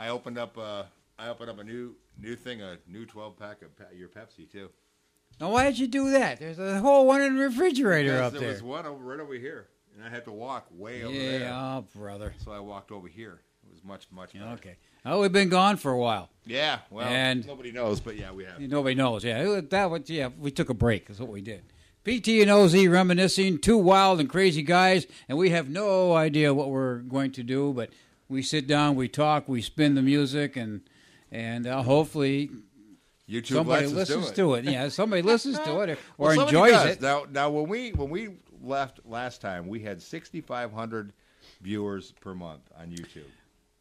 I opened up uh I opened up a new new thing, a new 12 pack of Pe- your Pepsi too. Now, why did you do that? There's a whole one in the refrigerator Because up there there. was one over right over here, and I had to walk way over yeah, there. oh, brother. So I walked over here. It was much much better. Okay. Oh, we've been gone for a while. Yeah, well, And- nobody knows, but yeah, we have. Nobody knows. Yeah, it- that was, yeah, we took a break. That's what we did. PT and OZ reminiscing, two wild and crazy guys, and we have no idea what we're going to do, but we sit down, we talk, we spin the music, and and uh, hopefully YouTube somebody listens it. to it. Yeah, somebody listens to it or, Well, enjoys does. it. Now, now when we when we left last time, we had 6,500 viewers per month on YouTube.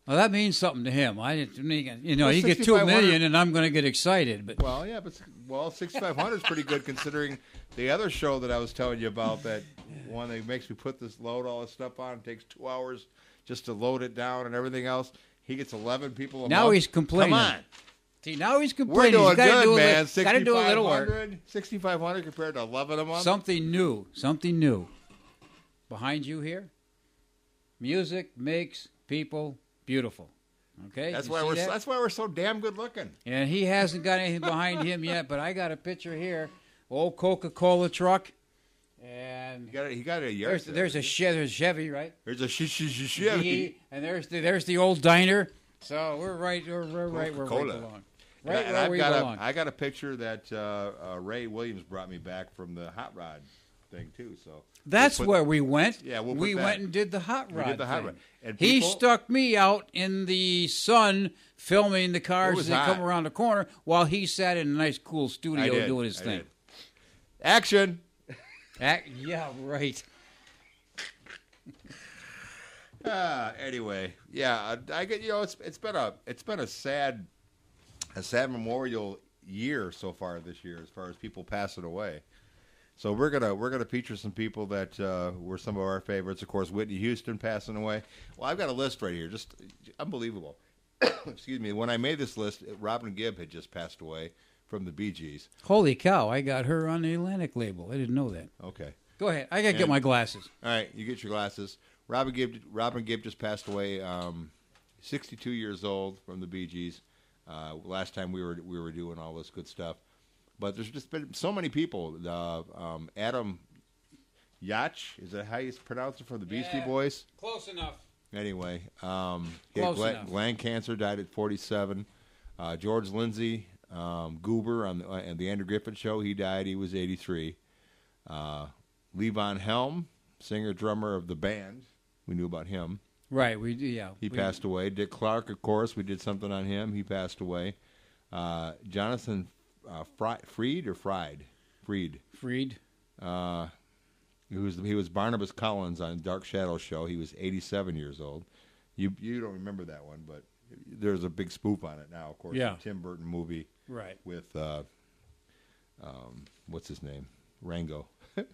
Well, that means something to him. I didn't, you know, Well, you get two 6,500 million, and I'm going to get excited. But Well, yeah, but well, 6,500 is pretty good considering the other show that I was telling you about. That one that makes me put this load all this stuff on. It takes two hours just to load it down and everything else. He gets 11 people a Now month. he's complaining. Come on. see, now he's complaining. We're doing good, do man. Li- got to do a little work. 6,500 6,500 compared to 11 a month. Something new. Something new. Behind you here, music makes people beautiful. Okay, that's You why we're that? that's why we're so damn good looking. And he hasn't got anything behind him yet, but I got a picture here. Old Coca-Cola truck, and He got a, he got a yard. there's there's a Chevy, there's Chevy, right? there's a sh- sh- sh- Chevy. and there's the, there's the old diner. So we're right, we're, we're right where we Coca-Cola. belong. And, Right I, and where I've we got belong. a I got a picture that uh, uh, Ray Williams brought me back from the hot rod thing too. So That's we'll put- where we went. Yeah, we'll we that- went and did the hot rod. we did the hot thing. rod. And he stuck me out in the sun filming the cars as they come around the corner while he sat in a nice cool studio doing his I thing. did. Action. Ac- yeah, right. Uh, anyway, yeah, I get you know it's it's been a it's been a sad a sad Memorial year so far this year as far as people passing away. So we're gonna we're gonna feature some people that uh, were some of our favorites. Of course, Whitney Houston passing away. Well, I've got a list right here, just unbelievable. Excuse me. When I made this list, Robin Gibb had just passed away from the Bee Gees. Holy cow! I got her on the Atlantic label. I didn't know that. Okay. Go ahead. I gotta get my glasses. All right, you get your glasses. Robin Gibb, Robin Gibb just passed away, um, 62 years old from the Bee Gees. Uh, last time we were we were doing all this good stuff, but there's just been so many people. Uh, um, Adam Yauch is that how you pronounce it from the Beastie Yeah. Boys? Close enough. Anyway, um, Close gland, enough. gland cancer, died at 47. Uh, George Lindsay, um, Goober on the, on the Andrew Griffin Show, he died. He was 83. Uh, Levon Helm, singer drummer of the band, we knew about him. Right. We yeah. He we- passed away. Dick Clark, of course, we did something on him. He passed away. Uh, Jonathan uh, Fri- Freed or Fried, Freed. Freed. Uh, he was he was Barnabas Collins on Dark Shadow Show. He was 87 years old. You you don't remember that one, but there's a big spoof on it now. Of course, Yeah. the Tim Burton movie Right. with uh, um, what's his name, Rango. that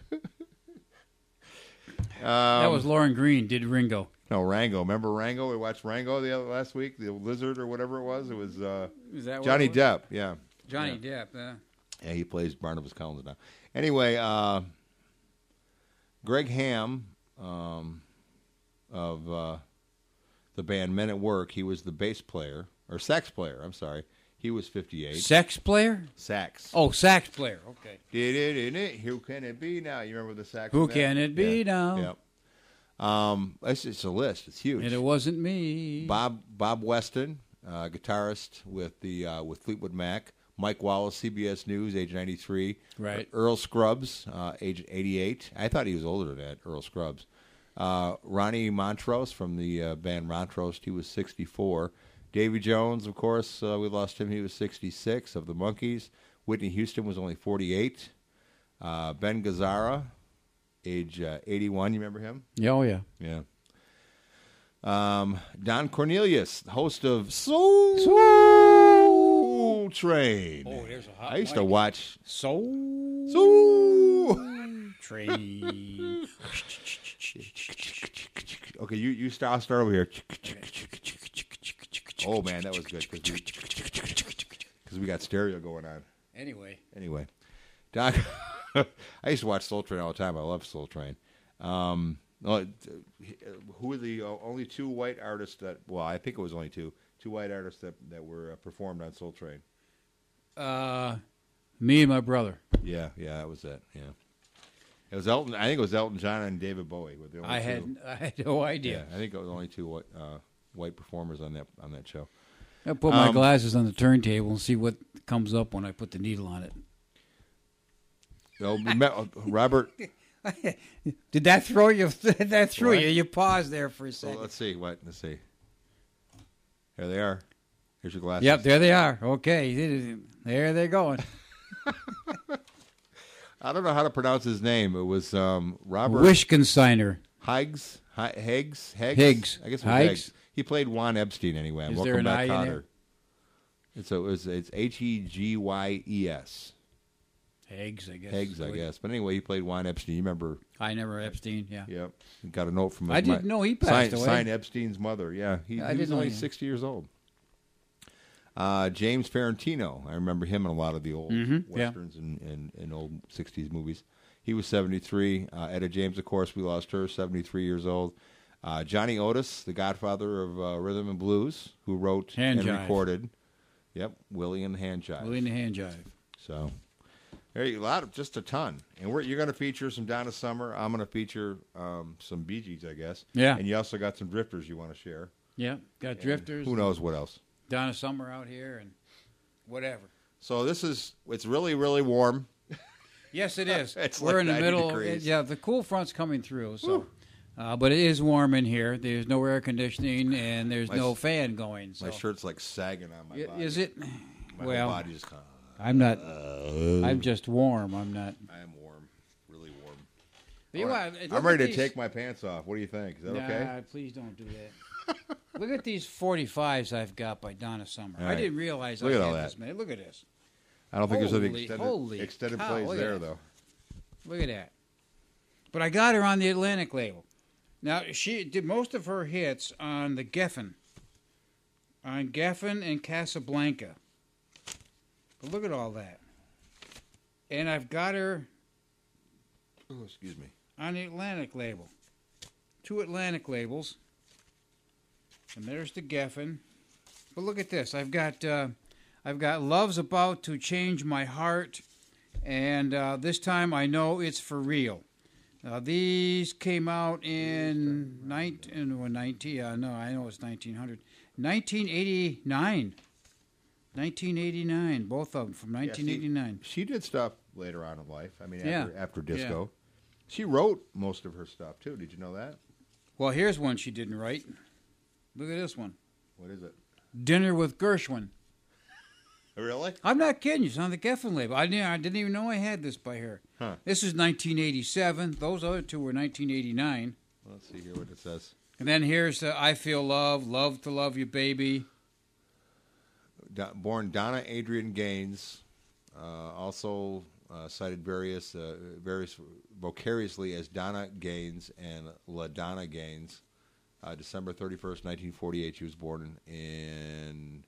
Um, was Lauren Green. Did Ringo? no Rango. Remember Rango? We watched Rango the other last week. The lizard or whatever it was. It was uh, that Johnny was? Depp. Yeah, Johnny Depp. Uh, Yeah, he plays Barnabas Collins now. Anyway, uh, Greg Ham um, of uh, the band Men at Work, he was the bass player or sax player. I'm sorry, he was 58. sex player? sax. Oh, sax player. Okay. Did it it? Who can it be now? You remember the sax? Who can it be Yeah. now? Yep. Um, it's, it's a list. It's huge. And it wasn't me. Bob Bob Weston, uh, guitarist with the uh, with Fleetwood Mac. Mike Wallace, CBS News, age 93. Right. Earl Scruggs, uh, age 88. I thought he was older than that, Earl Scruggs. Uh, Ronnie Montrose from the uh, band Montrose, he was 64. Davy Jones, of course, uh, we lost him. He was 66 of the Monkees. Whitney Houston was only 48. Uh, ben Gazzara, age uh, 81. You remember him? Yeah, oh yeah. Yeah. Um, Don Cornelius, host of Soul, Train. Oh, there's a hot I used to watch Soul Soul. Train. Okay, you you start. Start over here. Oh man, that was good because we got stereo going on. Anyway, Anyway, Don. I used to watch Soul Train all the time. I love Soul Train. Um, oh, who are the only two white artists that? Well, I think it was only two. Two white artists that that were uh, performed on Soul Train. Uh, me and my brother. Yeah, yeah, that was it. Yeah, it was Elton. I think it was Elton John and David Bowie. Were the only I two. had I had no idea. Yeah. I think it was only two white, uh, white performers on that on that show. I put my Um, glasses on the turntable and see what comes up when I put the needle on it. Oh, we met- uh, Robert. Did that throw you? Did that threw What? you? You paused there for a So second. let's see. What? Let's see. Here they are. Here's your glasses. Yep, there they are. Okay, there they're going. I don't know how to pronounce his name. It was um, Robert Wishkensteiner. Higgs. Higgs. Higgs. Higgs. I guess it was Higgs. Higgs. He played Juan Epstein anyway. Is Welcome there an back, I Kotter. there? It's a, it was, it's H E G Y E S. Higgs, I guess. Higgs, I guess. But anyway, he played Juan Epstein. You remember? I never Epstein. Yeah. Yep. He got a note from. His I didn't know he passed signed, away. signed Epstein's mother. Yeah, he, I he was only sixty years old. Uh, James Farentino. I remember him in a lot of the old Mhm, yeah. westerns and, and, and old '60s movies. He was 73. Uh, Etta James, of course, we lost her, 73 years old. Uh, Johnny Otis, the godfather of uh, rhythm and blues, who wrote Hand and jive. recorded. Yep, Willie and the Hand Jive. Willie and the hand jive. So there you a lot of just a ton. And we're, you're going to feature some Donna Summer. I'm going to feature um, some Bee Gees, I guess. Yeah. And you also got some Drifters you want to share. Yeah, got And drifters. Who knows what else? Donna Summer out here and whatever. So this is it's really really warm. Yes, it is. It's We're like in the middle. degrees. yeah, the cool front's coming through. So, uh, but it is warm in here. There's no air conditioning and there's My no s- fan going. So. My shirt's like sagging on my I- body. Is it? My well, whole body just kind I'm not. of. I'm just warm. I'm not. I am warm, really warm. But All right. want- I'm ready to take my pants off. What do you think? Is that okay? please don't do that. look at these 45s I've got by Donna Summer. All I right. didn't realize Look I at had all that. this many. Look at this. I don't think there's any Holy- extended, holy extended cow, plays look at there that. though. Look at that. But I got her on the Atlantic label. Now she did most of her hits on the Geffen, on Geffen and Casablanca. But look at all that. And I've got her Oh, excuse me. on the Atlantic label. Two Atlantic labels. And there's the Geffen. But look at this. I've got uh, I've got Love's About to Change My Heart. And uh, this time I know it's for real. Uh, these came out in 19, well, 19 uh, no, I know it's 1900. 1989. 1989, both of them from Yeah, see, 1989. She did stuff later on in life. I mean, Yeah. after, after disco. She wrote most of her stuff too. Did you know that? Well, here's one she didn't write. Look at this one. What is it? Dinner with Gershwin. Really? I'm not kidding you. It's on the Geffen label. I didn't, I didn't even know I had this by her. Huh. This is 1987. Those other two were 1989. Let's see here what it says. And then here's uh, I Feel Love, Love to Love You Baby. Born Donna Adrian Gaines, uh, also uh, cited various uh, various vicariously as Donna Gaines and La Donna Gaines. Uh, December thirty first, nineteen forty eight. She was born in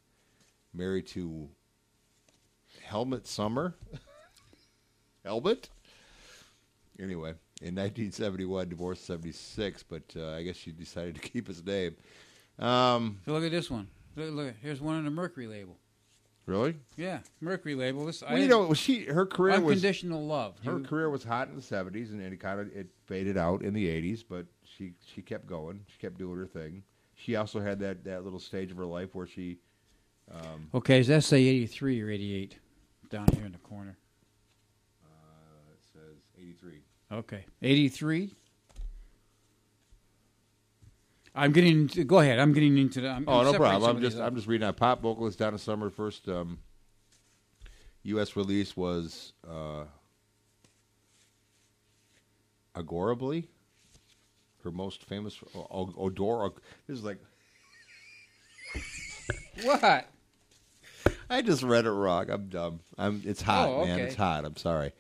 married to Helmut Summer. Helmut. Anyway, in 1971, divorced 76, but uh, I guess she decided to keep his name. Um, So look at this one. Look, look here's one on the Mercury label. really? Yeah, Mercury label. This Well, you know, she her career was unconditional love. her career was hot in the seventies, and it kind of it faded out in the eighties. But she she kept going. She kept doing her thing. She also had that that little stage of her life where she um, Okay, does that say 83 or 88? Down here in the corner. uh, it says eighty three. Okay, 83. I'm getting. Into, go ahead. I'm getting into the. I'm, Oh I'm no problem. I'm just I'm just reading out. Pop vocalist Donna Summer first um, U.S. release was uh, Agorably. Her most famous o- o- Odor. This is like What? I just read it wrong. I'm dumb. I'm. It's hot, Oh, man. It's hot. I'm sorry.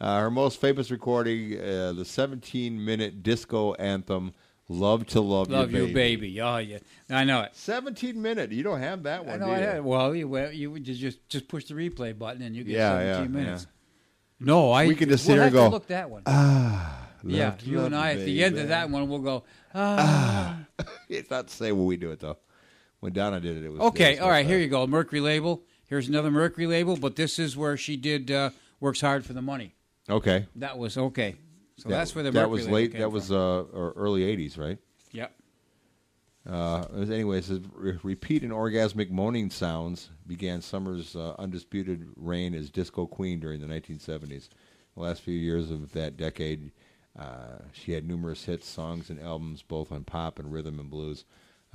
Uh, her most famous recording, uh, the 17-minute disco anthem, "Love to Love, Love Your you, baby. Oh yeah, I know it. 17 minute. You don't have that I one, know I you? had. Well, you well, you would just just push the replay button and you get Yeah, 17 yeah, minutes. No, I. We could just sit we'll here and go, look that one. Ah, yeah, you and I you, at the end of that one, we'll go. Ah, It's not the same when we do it though. When Donna did it, it was Okay, it was all right. Here you go. Mercury label. Here's another Mercury label, but this is where she did uh, works hard for the money. Okay, That was okay. So That- that's where the that Mercury was label late. That was uh, or early '80s, right? yep. Uh, anyway, it says repeat and orgasmic moaning sounds began Summer's uh, undisputed reign as disco queen during the 1970s. The last few years of that decade, uh, she had numerous hits, songs, and albums both on pop and rhythm and blues.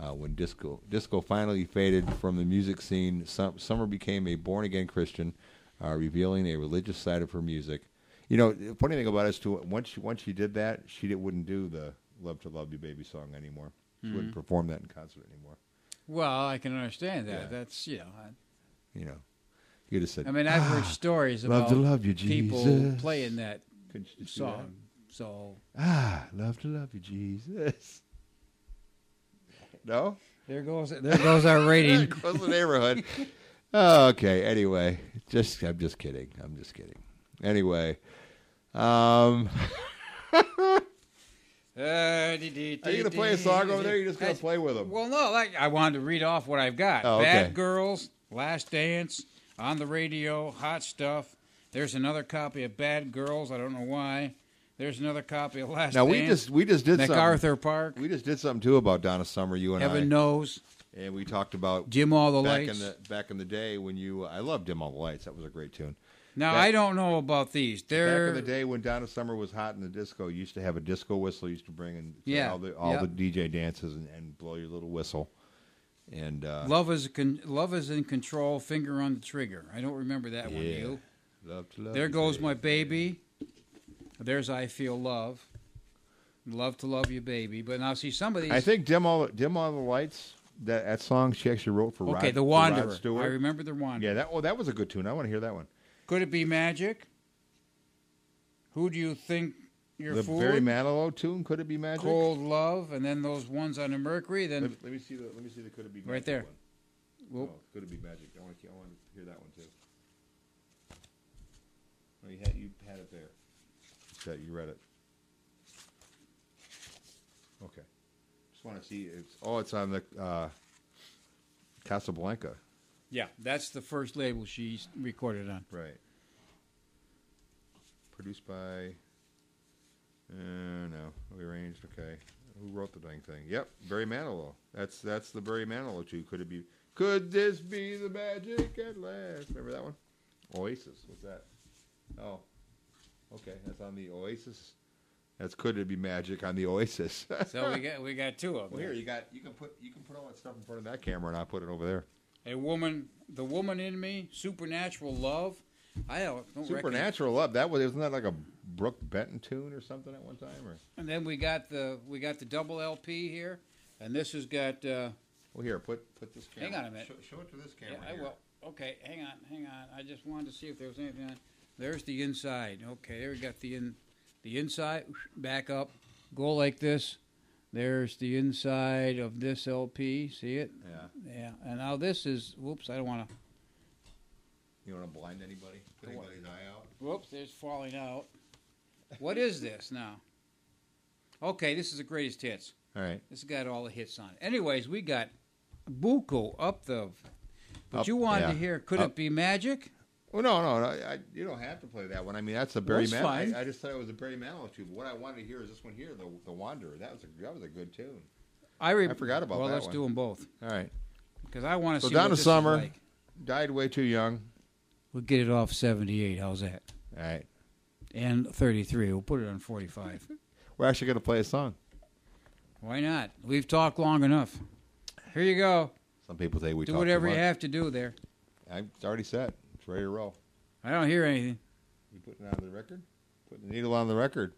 Uh, when disco disco finally faded from the music scene, Sum- Summer became a born again Christian, uh, revealing a religious side of her music. You know, the funny thing about it is too. Once she, once she did that, she did, wouldn't do the "Love to Love You Baby" song anymore. She Mm-hmm. wouldn't perform that in concert anymore. Well, I can understand that. Yeah. That's you know. You know, you just said. I, I mean, I've heard stories love about to love you, people Jesus. playing that just that? song. So Ah, love to love you, Jesus. No, there goes there goes our rating. Close the neighborhood. Oh, okay. Anyway, just I'm just kidding. I'm just kidding. Anyway, um, Are are you gonna play a song over there? You just gonna play with them? Well, no, like I wanted to read off what I've got. Oh, okay. Bad Girls, Last Dance, On the Radio, Hot Stuff. There's another copy of Bad Girls. I don't know why. There's another copy of Last Now Dance. we just we just did something. MacArthur Park. We just did something too about Donna Summer. You and Heaven I, knows. and we talked about Dim All the back Lights. in the back in the day when you. I loved Dim All the Lights. That was a great tune. now back- I don't know about these. They're Back in the day when Donna Summer was hot in the disco, you used to have a disco whistle. You used to bring in say, Yeah, all the all yeah. the DJ dances and, and blow your little whistle. And uh, Love is con- Love is in control. Finger on the trigger. I don't remember that one. You? love to love There goes baby. my baby. There's I feel love. Love to love you, baby. But now see some of these. I think dim all dim all the lights. That that song she actually wrote for okay, Rod, the for Rod Wanderer. Stewart. I remember the Wanderer. Yeah, that well, that was a good tune. I want to hear that one. Could it be magic? Who do you think you're the fooling? Barry Manilow tune. Could it be magic? Cold love, and then those ones on the Mercury. Then Let, let me see the let me see the could it be magic Right there. One. Whoop. Oh, could it be magic? I want to I want to hear that one too. Oh, you had you had it there. That you read it. Okay. Just want to see. It's oh, it's on the uh, Casablanca. yeah, that's the first label she recorded on. Right. Produced by. Uh, no, rearranged. Okay, who wrote the dang thing? Yep, Barry Manilow. That's that's the Barry Manilow too. Could it be? Could this be the magic at last? Remember that one? Oasis. What's that? Oh, okay. That's on the Oasis. That's could it be magic on the Oasis? So we got we got two of well, them. here you got you can put you can put all that stuff in front of that camera and I'll put it over there. A woman, the woman in me, supernatural love. I don't, don't reckon- Supernatural Love. That was isn't that like a Brook Benton tune or something at one time? Or And then we got the we got the double LP here, and this has got. Uh, well, here put put this camera. Hang on a minute. Show, show it to this camera. yeah. I here. will. Okay, hang on, hang on. I just wanted to see if there was anything on. There's the inside. Okay, there we got the in, the inside. Back up, go like this. There's the inside of this LP. See it? Yeah. Yeah. And now this is. Whoops! I don't want to. You want to blind anybody? Put anybody's eye out? Whoops! There's falling out. What is this now? Okay, this is the greatest hits. All right. This has got all the hits on it. Anyways, we got Buko up the. But Up- you wanted yeah. to hear, could it be magic? Well, no, no, no. I, you don't have to play that one. I mean, that's a Barry That's Manilow. fine. I, I just thought it was a Barry Manilow tune. But what I wanted to hear is this one here, the the Wanderer. That was a that was a good tune. I, re- I forgot about well, that Well, let's one. do them both All right. because I want to So see Donna what this Summer. like. Died way too young. We'll get it off seventy-eight. How's that? All right. And thirty-three. We'll put it on forty-five. We're actually going to play a song. Why not? We've talked long enough. Here you go. Some people say we do whatever you have to do there. I, it's already set. It's ready to roll. I don't hear anything. You putting it on the record? Putting the needle on the record.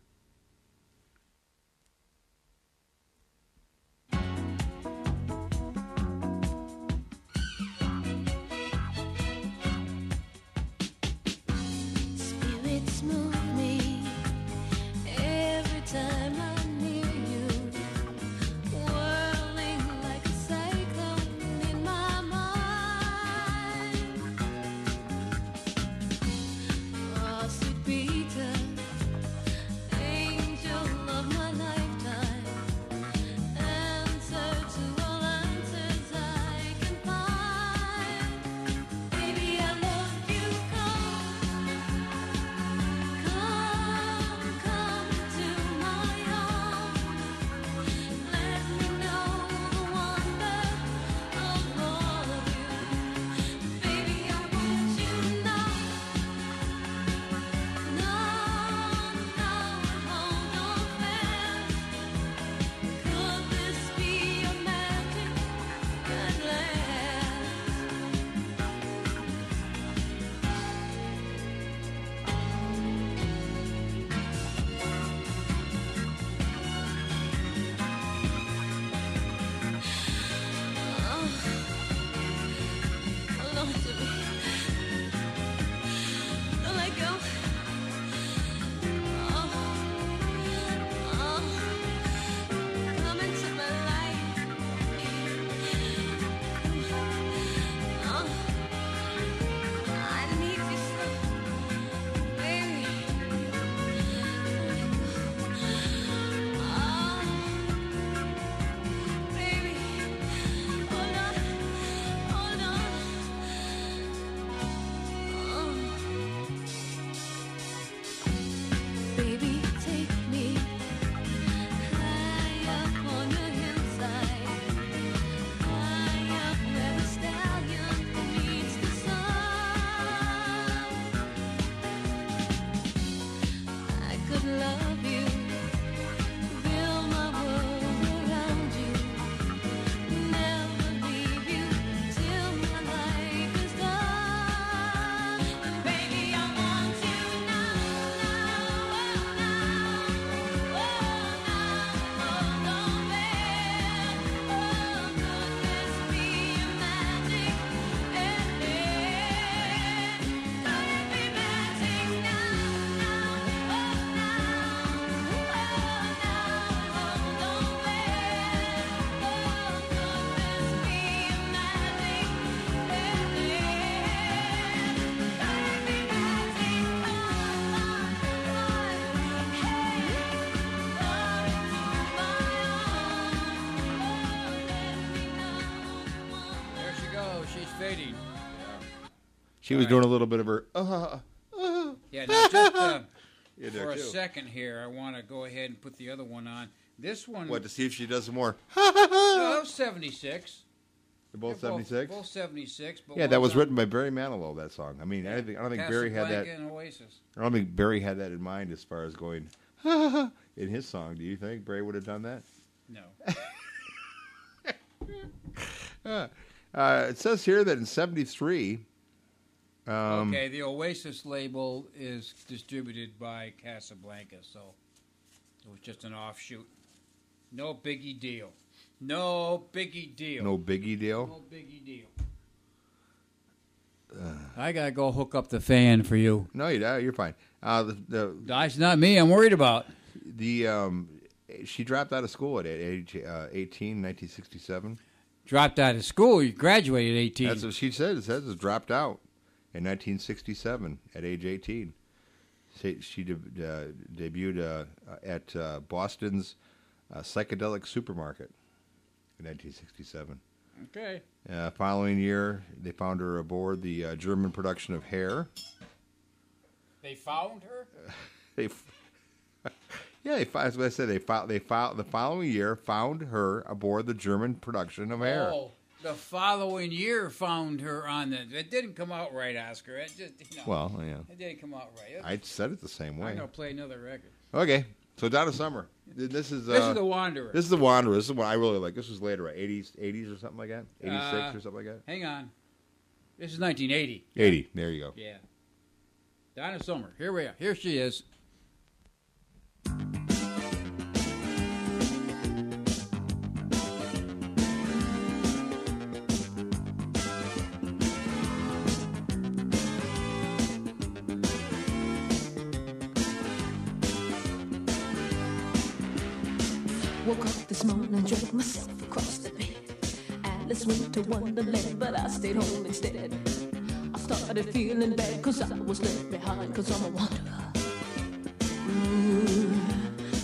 She was All right. doing a little bit of her. Uh, uh, Yeah, now just uh, yeah, for a too. second here, I want to go ahead and put the other one on. This one, What to see if she does some more? oh, 76. They're both seventy six. Both 76. But Yeah, that was on written by Barry Manilow. That song. I mean, I, don't think, I don't think Barry had that. Oasis. I don't think Barry had that in mind as far as going in his song. Do you think Barry would have done that? No. Uh, it says here that in '73. Um, okay, the Oasis label is distributed by Casablanca, so it was just an offshoot. No biggie deal. No biggie deal. No biggie deal. No biggie deal. Uh. I gotta go hook up the fan for you. No, you, uh, you're fine. Uh, the, the That's not me. I'm worried about. the um, she dropped out of school at age uh, 18, 1967. Dropped out of school. You graduated 18. That's what she said. It says it dropped out in 1967 at age 18. She, she de- uh, debuted uh, at uh, Boston's uh, psychedelic supermarket in 1967. okay. Uh, following year, they found her aboard the uh, German production of Hair. They found her. They, yeah, they, that's what I said. They found they found the following year found her aboard the German production of Hair. Oh, the following year found her on the. It didn't come out right, Oscar. It just you know. Well, yeah, it didn't come out right. I said it the same way. I'm gonna play another record. Okay, so Donna Summer. This is uh, This is the Wanderer. This is the Wanderer. This is what I really like. This was later, right? 80s, 80s or something like that. 86 Uh, or something like that. Hang on. This is 1980. 80. There you go. Yeah. Donna Summer. Here we are. Here she is. This morning, dragged myself across the bed. Alice went to Wonderland, but I stayed home instead. I started feeling bad cause I was left behind cause I'm a wanderer. Ooh,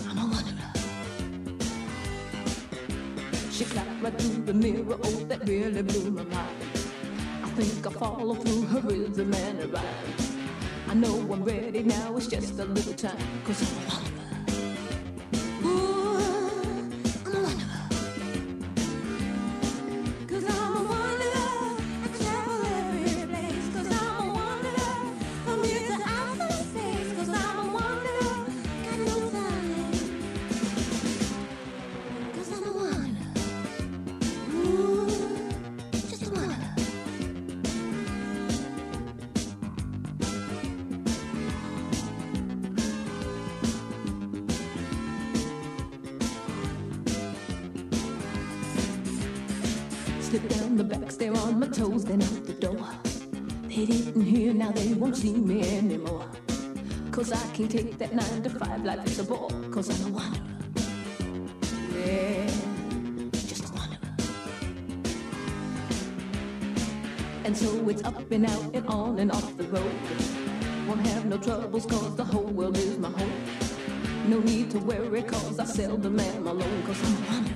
I'm a wanderer. She clapped right through the mirror, oh, that really blew my mind. I think I follow through her rhythm and her rhyme. I know I'm ready now, it's just a little time cause I'm a wanderer. Can't take that nine to five life as a bore. Cause I'm a wanderer. Yeah, just a wanderer. And so it's up and out and on and off the road. Won't have no troubles cause the whole world is my home. No need to worry cause I seldom am alone cause I'm a wanderer.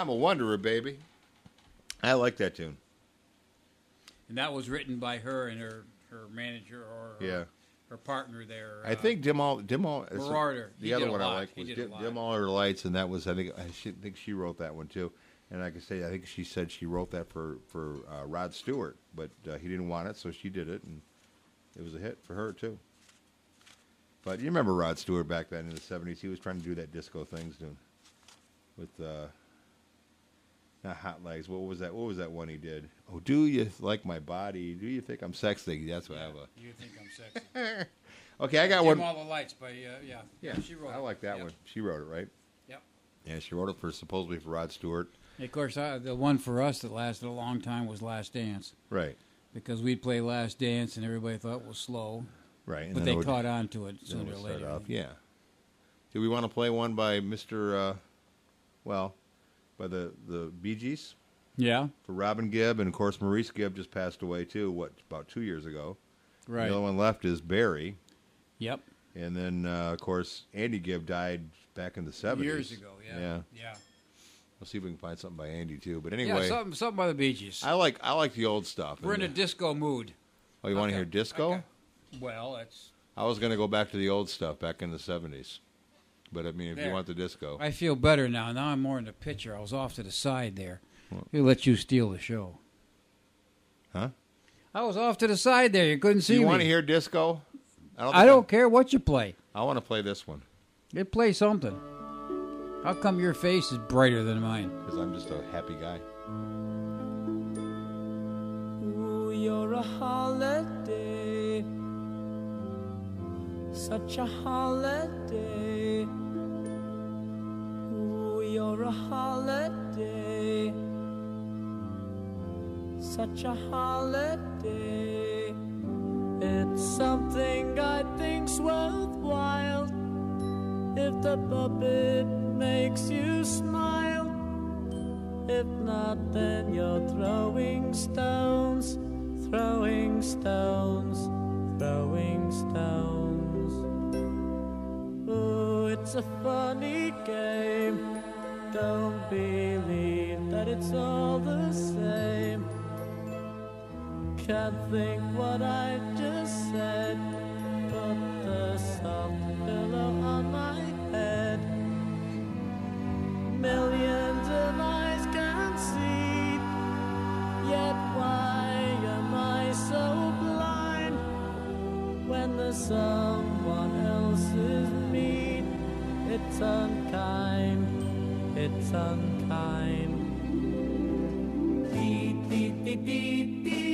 I'm a wanderer, baby. I like that tune. And that was written by her and her, her manager or her, Yeah. her partner there. I uh, think Dim All Dim All. Moroder. He The other did a one I like was did a Dim. Dim All Her Lights, and that was I think I think she wrote that one too. And I can say, I think she said she wrote that for for uh, Rod Stewart, but uh, he didn't want it, so she did it, and it was a hit for her too. But you remember Rod Stewart back then in the '70s? He was trying to do that disco things, doing with uh, not Hot Legs. What was that? What was that one he did? Oh, do you like my body? Do you think I'm sexy? That's what I have a. You think I'm sexy? Okay, I got Dim one. all the lights by uh, yeah Yeah, she wrote. I it. like that Yep. one. She wrote it, right? Yep. Yeah, she wrote it for supposedly for Rod Stewart. Of course, I, the one for us that lasted a long time was Last Dance Right, because we'd play Last Dance and everybody thought it was slow, right. But they would- caught on to it sooner or later. off. Yeah. Do we want to play one by Mister? Uh, well, by the the Bee Gees Yeah, for Robin Gibb, and of course Maurice Gibb just passed away too. What about two years ago? right. The other one left is Barry, Yep. and then uh, of course Andy Gibb died back in the seventies Years ago. Yeah. Yeah. Yeah. We'll see if we can find something by Andy too. But anyway, Yeah. something, something by the Bee Gees. I like I like the old stuff. We're in a disco mood. oh, you want to hear disco? okay. Well, that's. I was going to go back to the old stuff back in the 70s. But I mean, if you There. want the disco. I feel better now. Now I'm more in the picture. I was off to the side there. He let you steal the show. Huh? I was off to the side there. You couldn't Do see you me. want to hear disco? I don't, I don't care what you play. I want to play this one You play something. How come your face is brighter than mine? because I'm just a happy guy. Ooh, you're a holiday, such a holiday. Ooh, you're a holiday, such a holiday. It's something I think's worthwhile if the puppet makes you smile. If not, then you're throwing stones, throwing stones, throwing stones. Ooh, it's a funny game. Don't believe that it's all the same. Can't think what I just said. Put the soft pillow on my head. Millions of eyes can see, yet why am I so blind when the someone else's mean? It's unkind, it's unkind. Dee, dee, dee, dee, dee,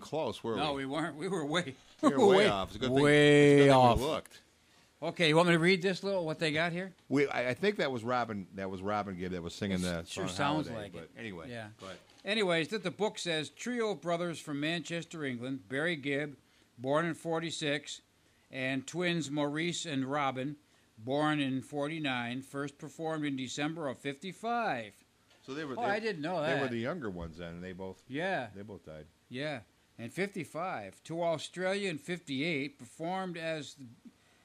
close, were No, we? we weren't. We were way, We were way, off. It's a good thing, way it's a good thing off. We looked. Okay, you want me to read this little what they got here? We, I, I think that was Robin. That was Robin Gibb that was singing the Sure song sounds Holiday, like but it. Anyway, Yeah. Go ahead. Anyways, that the book says trio of brothers from Manchester, England, Barry Gibb, born in 46, and twins Maurice and Robin, born in 49, first performed in December of 55. So they were. Oh, they, I didn't know that. They were that. the younger ones then, and they both Yeah, they both died. yeah. And 55 to Australia in 58, performed as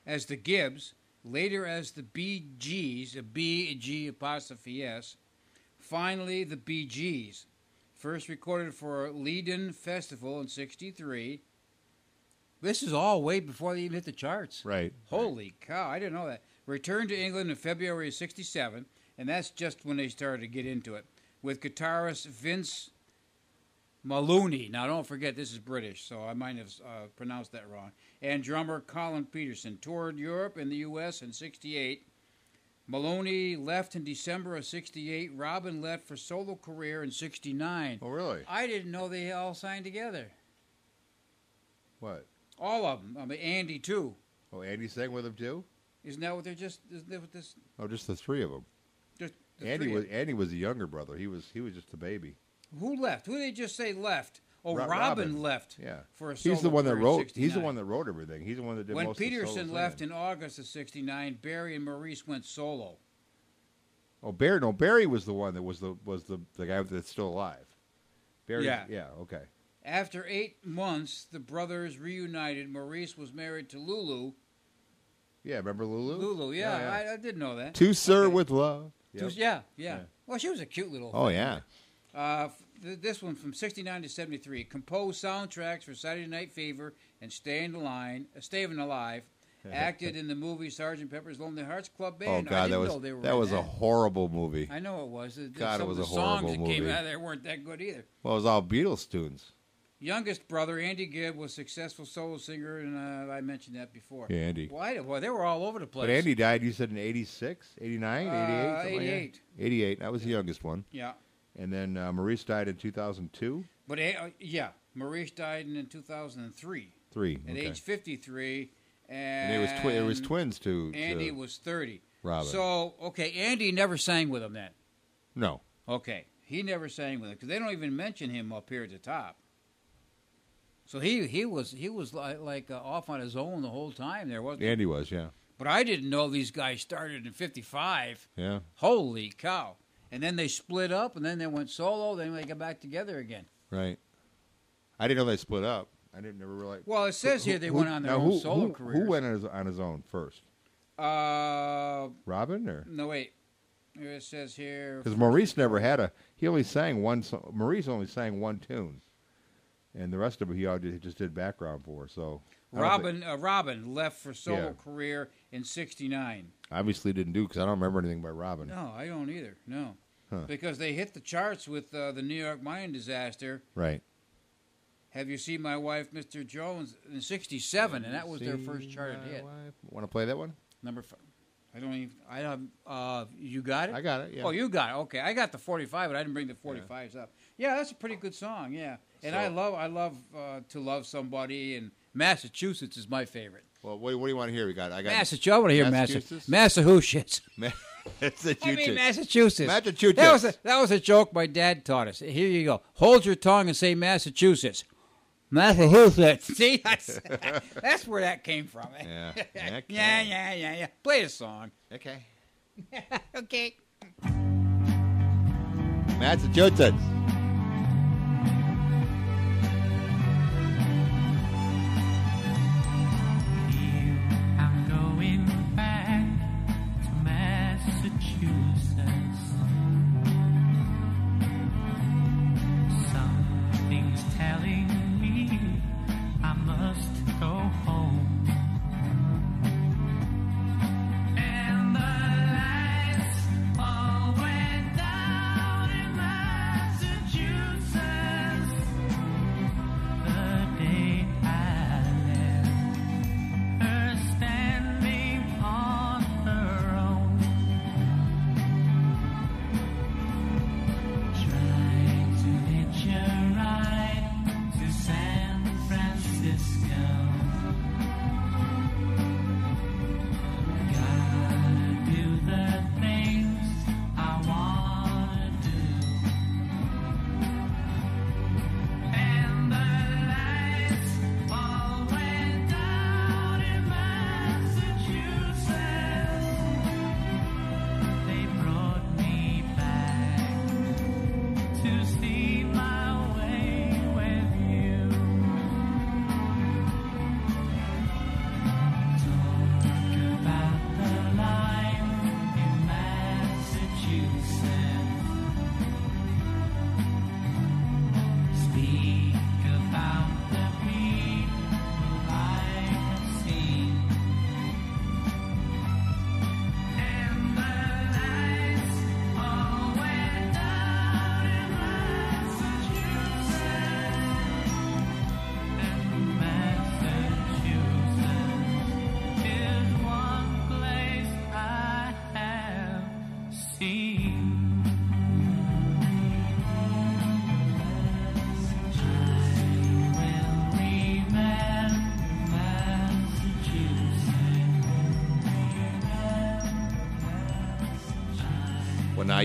as the Gibbs, later as the BGs, a B G apostrophe S. Finally, the BGs, first recorded for Leedon Festival in '63. This is all way before they even hit the charts. Right. Holy cow, I didn't know that. Returned to England in February of 67, and that's just when they started to get into it, with guitarist Vince Melouney. Now, don't forget, this is British, so I might have uh, pronounced that wrong. And drummer Colin Petersen toured Europe and the U.S. in 68. Melouney left in December of 68. Robin left for solo career in 69. Oh, really? I didn't know they all signed together. What? All of them. I mean, Andy, too. Oh, Andy sang with them too. Isn't that what they're just, isn't that what this, Oh, just the three of them. just the Andy three was Andy was the younger brother. He was he was just a baby. Who left? Who did they just say left? Oh, Ro- Robin, Robin. left. Yeah. For a He's the one that wrote. He's the one that wrote everything. He's the one that did When most of the Petersen left in August of '69, Barry and Maurice went solo. Oh, Barry. No, Barry was the one that was the was the the guy that's still alive. Barry. Yeah. Yeah. Okay. After eight months, the brothers reunited. Maurice was married to Lulu. Yeah. Remember Lulu? Lulu, yeah, I, I did know that. To Sir Okay. with Love. Yep. yeah, yeah, Yeah. Well, she was a cute little. Oh thing. yeah. Uh, th- this one from '69 to '73 composed soundtracks for Saturday Night Fever and Staying Alive. Uh, Staying Alive. Acted in the movie Sergeant Pepper's Lonely Hearts Club Oh Band. I God, that was know they were that was a horrible movie. I know it was. Uh, God, it was a the songs horrible that came movie. out of there weren't that good either. Well, it was all Beatles tunes. Youngest brother Andy Gibb was a successful solo singer, and uh, I mentioned that before. Yeah, Andy. I, well, they were all over the place. But Andy died. You said in 86, 89, 88, Uh, something like that? 88. 88. That was the youngest one. Yeah, And then uh, Maurice died in 2002. but uh, yeah, Maurice died in, in 2003 Three. at okay. age 53, and, and it was twi- it was twins to, to Andy was 30. Robin. So okay, Andy never sang with him then. no. Okay, he never sang with him because they don't even mention him up here at the top. So he he was he was like, like uh, off on his own the whole time there wasn't. he? Andy was, yeah. But I didn't know these guys started in '55. Yeah. Holy cow! And then they split up, and then they went solo. Then they got back together again. Right. I didn't know they split up. I didn't never realize. Well, it says Who- here they who- went on their own who, solo who, careers. Who went on his, on his own first? Uh, Robin or no wait. Here it says here. because Maurice never had a. He only sang one. Maurice only sang one tune, and the rest of it he all he just did background for. So Robin uh, Robin left for solo Yeah. career in '69. obviously didn't do because I don't remember anything by Robin. No, I don't either. No, Huh. because they hit the charts with uh, the New York mine disaster. Right. Have you seen my wife, Mr. Jones, in '67, and that was their first charted hit. Want to play that one? Number five. I don't even. I don't. Uh, you got it. I got it. Yeah. Oh, you got it. Okay, I got the 45, but I didn't bring the 45s up. Yeah, that's a pretty good song. Yeah, and I love, I love uh, to love somebody, and Massachusetts is my favorite. Well, what, what do you want to hear? We got. I got. Massachusetts. I want to hear Massachusetts? Massachusetts. Massachusetts. I mean. Massachusetts. Massachusetts. That was a, that was a joke my dad taught us. Here you go. Hold your tongue and say Massachusetts. Massachusetts. See, that's, that's where that came from. Yeah. yeah, yeah, yeah, yeah. Play a song. Okay. okay. Massachusetts. I must go home.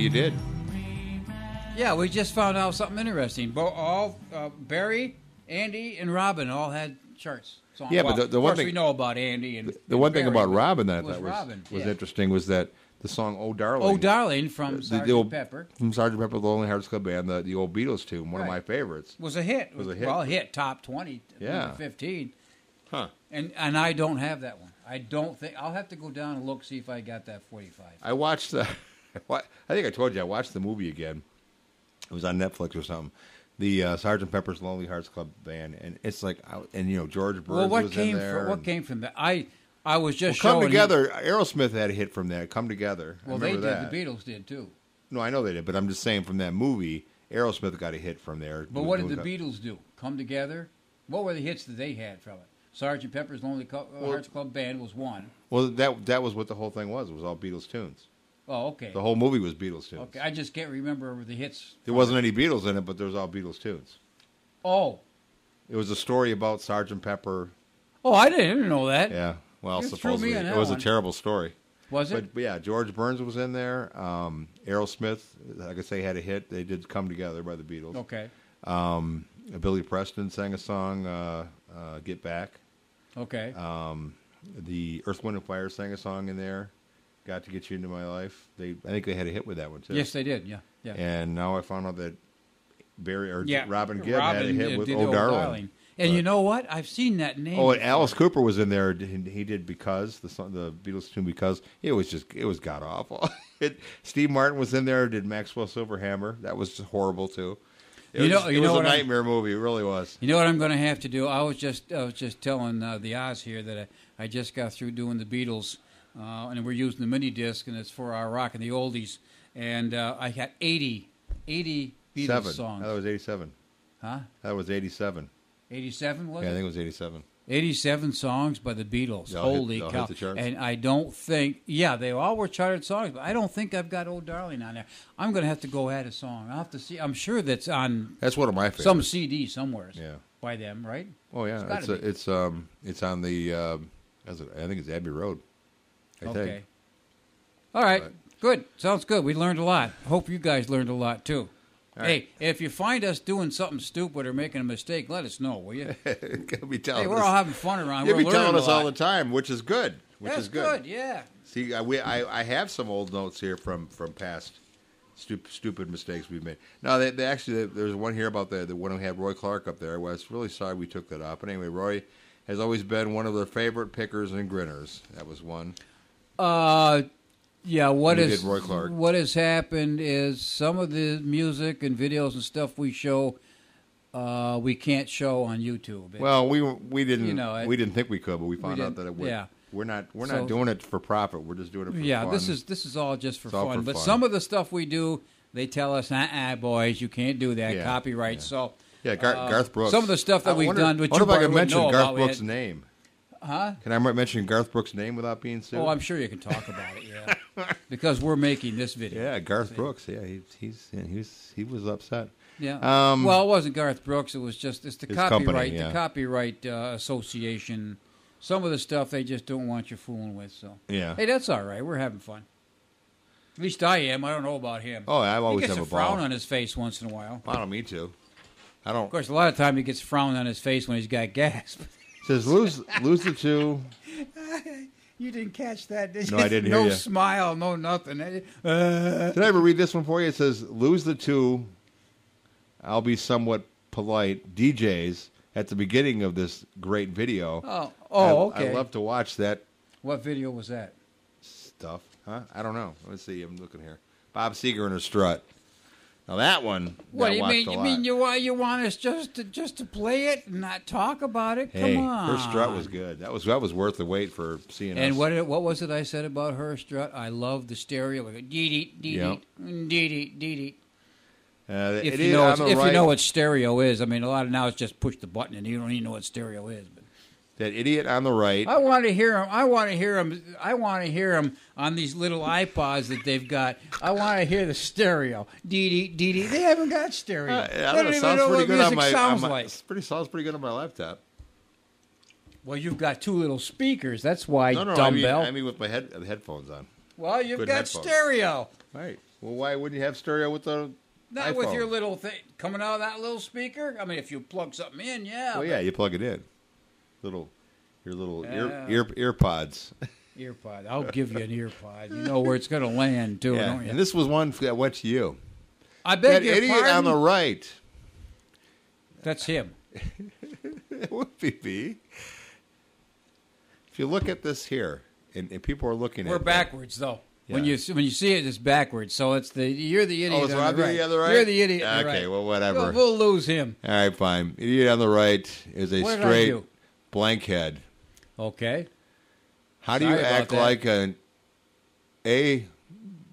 You did. Yeah, we just found out something interesting. Bo- all uh, Barry, Andy, and Robin all had charts. Songs. Yeah, but the- the of one course thing- we know about Andy and The one thing Barry, about but Robin that I it was thought was, Robin, was yeah. interesting was that the song "Oh Darling." Oh, Darling from the- Sgt. the old- Pepper from Sergeant Pepper, the Lonely Hearts Club Band, the, the old Beatles tune, one of Right. my favorites. was a hit. Was a hit. Well, hit top twenty, Yeah. number fifteen. Huh. And and I don't have that one. I don't think I'll have to go down and look see if I got that forty five. I watched the. I think I told you I watched the movie again. It was on Netflix or something. The uh, Sergeant Pepper's Lonely Hearts Club Band, and it's like, I- and you know George Burns Well, what was came in there. from what came from that? I I was well, just come showing him- together. Aerosmith had a hit from that. Come together. Well, they did. that. The Beatles did too. No, I know they did, but I'm just saying from that movie, Aerosmith got a hit from there. But what did the Beatles do? Come together. What were the hits that they had from it? Sergeant Pepper's Lonely uh, Well- Hearts Club Band was one. Well, that that was what the whole thing was. It was all Beatles tunes. Oh, okay. The whole movie was Beatles tunes. Okay, I just can't remember the hits. There wasn't any Beatles in it, but there's all Beatles tunes. Oh, It was a story about Sergeant Pepper. oh, I didn't, know that. Yeah, well, You threw me supposedly it was one. a terrible story. Was it? But, but yeah, George Burns was in there. Um, Aerosmith, like I say, had a hit. They did "Come Together" by the Beatles. okay, Um, Billy Preston sang a song, uh, uh, "Get Back." okay. Um, the Earth, Wind and Fire sang a song in there. Got to get you into my life. They, I think they had a hit with that one too. yes, they did. Yeah, yeah. And now I found out that Barry or yeah. Robin Gibb had a hit uh, with "Oh Old Darling." And But- you know what? I've seen that name. Oh, and. Alice Cooper was in there. He he did because the song, the Beatles tune because it was just it was god awful. it, Steve Martin was in there. Did Maxwell Silverhammer? That was horrible too. It You was, know- it you was know a what I'm- nightmare movie. It really was. You know what I'm going to have to do? I was just I was just telling uh, the Oz here that I, I just got through doing the Beatles, uh, and we're using the mini disc, and it's for our rock and the oldies, and uh, I got 80, 80 Beatles Seven. songs. That was eighty-seven. huh? That was eighty-seven. 87 was Yeah, I it? think it was eighty-seven. 87 songs by the Beatles. All hit- Holy hit cow. the charts? And I don't think, yeah, they all were charted songs, but I don't think I've got Old Darling on there. I'm going to have to go add a song. I'll have to see. I'm sure that's on That's one of my favorites. some CD somewhere Yeah. by them, right? Oh yeah. It's gotta It's a, be. it's um it's on the um, it, I think it's Abbey Road. I okay. think. All right. But- Good. Sounds good. We learned a lot. Hope you guys learned a lot too. All hey, right. if you find us doing something stupid or making a mistake, let us know, will you? Be telling hey, we're us. all having fun around. You'll we're be telling us all the time, which is good. Which That's is good. Yeah. See, I, we, I, I have some old notes here from from past stupid stupid mistakes we've made. No, they, they actually there's one here about the the one we had Roy Clark up there. I was really sorry we took that off. But anyway, Roy has always been one of their favorite pickers and grinners. That was one. Uh, yeah. What is did Roy Clark. what has happened is some of the music and videos and stuff we show, uh, we can't show on YouTube. It- Well, we we didn't You know, I- we didn't think we could, but we found out that it would. yeah. We're not we're So- not doing it for profit. We're just doing it for yeah, fun. this is this is all just for It's fun. for but fun. some of the stuff we do, they tell us, "Uh, uh boys, you can't do that. Yeah, Copyright." yeah. So. yeah, Gar- uh, Garth Brooks. Some of the stuff that I we've wonder- done, which you if I probably mention Garth Brooks' name. Huh? Can I mention Garth Brooks' name without being sued? Oh, I'm sure you can talk about it. Yeah, because we're making this video. Yeah, Garth Brooks. Yeah, he, he's yeah, he was he was upset. Yeah. Um, well, it wasn't Garth Brooks. It was just it's the copyright, company, the copyright uh, association. Some of the stuff they just don't want you fooling with. So Yeah. hey, that's all right. We're having fun. At least I am. I don't know about him. Oh, I he always gets have a a frown ball. on his face once in a while. I don't me too. I don't. Of course, a lot of time he gets frown on his face when he's got gas. Says lose lose the two. you didn't catch that, did No, I didn't hear no ya. smile, no nothing. Uh, Did I ever read this one for you? It says lose the two. I'll be somewhat polite. DJs at the beginning of this great video. oh, oh, I, okay. I love to watch that what video was that? stuff. Huh? I don't know. Let's see. I'm looking here. Bob Seger and her strut. Now that one. What do you mean? You mean you want you want us just to just to play it and not talk about it? Hey, Come on. her strut was good. That was that was worth the wait for seeing And us. what it- what was it I said about her strut? I love the stereo. Like dee dee dee Yep. dee dee dee dee. Uh, If you is know on what's- the if you know what stereo is, I mean a lot of now it's just push the button and you don't even know what stereo is. But that idiot on the right. I want to hear him. I want to hear him. I want to hear him on these little iPods that they've got. I want to hear the stereo. Dee dee dee dee. They haven't got stereo. Uh, I don't know. even Sounds know pretty what good music on my. sounds on my like. it's pretty sounds pretty good on my laptop. Well, you've got two little speakers. That's why No, no. I mean, dumbbell. I mean with my head the headphones on. well, you've good got headphones. stereo. Right. Well, why wouldn't you have stereo with the? Not with your little thing coming out of that little speaker. I mean, if you plug something in, yeah. Well, yeah, you plug it in. Little, your little Yeah. ear, ear ear pods. Earpod. I'll give you an earpod. You know where it's going to land, too, yeah, don't you? and this was one that went to you. I That your idiot pardon. on the right. That's him. It would be me. If you look at this here, and, and people are looking at We're at backwards, though. When you when you see it, it's backwards. So it's the you're the idiot Oh, so on the right. the right? You're the idiot. on the Okay, right. well, whatever. We'll, we'll lose him. All right, fine. Idiot on the right is a What straight do? blank head. Okay. How do you Sorry about act that. like an A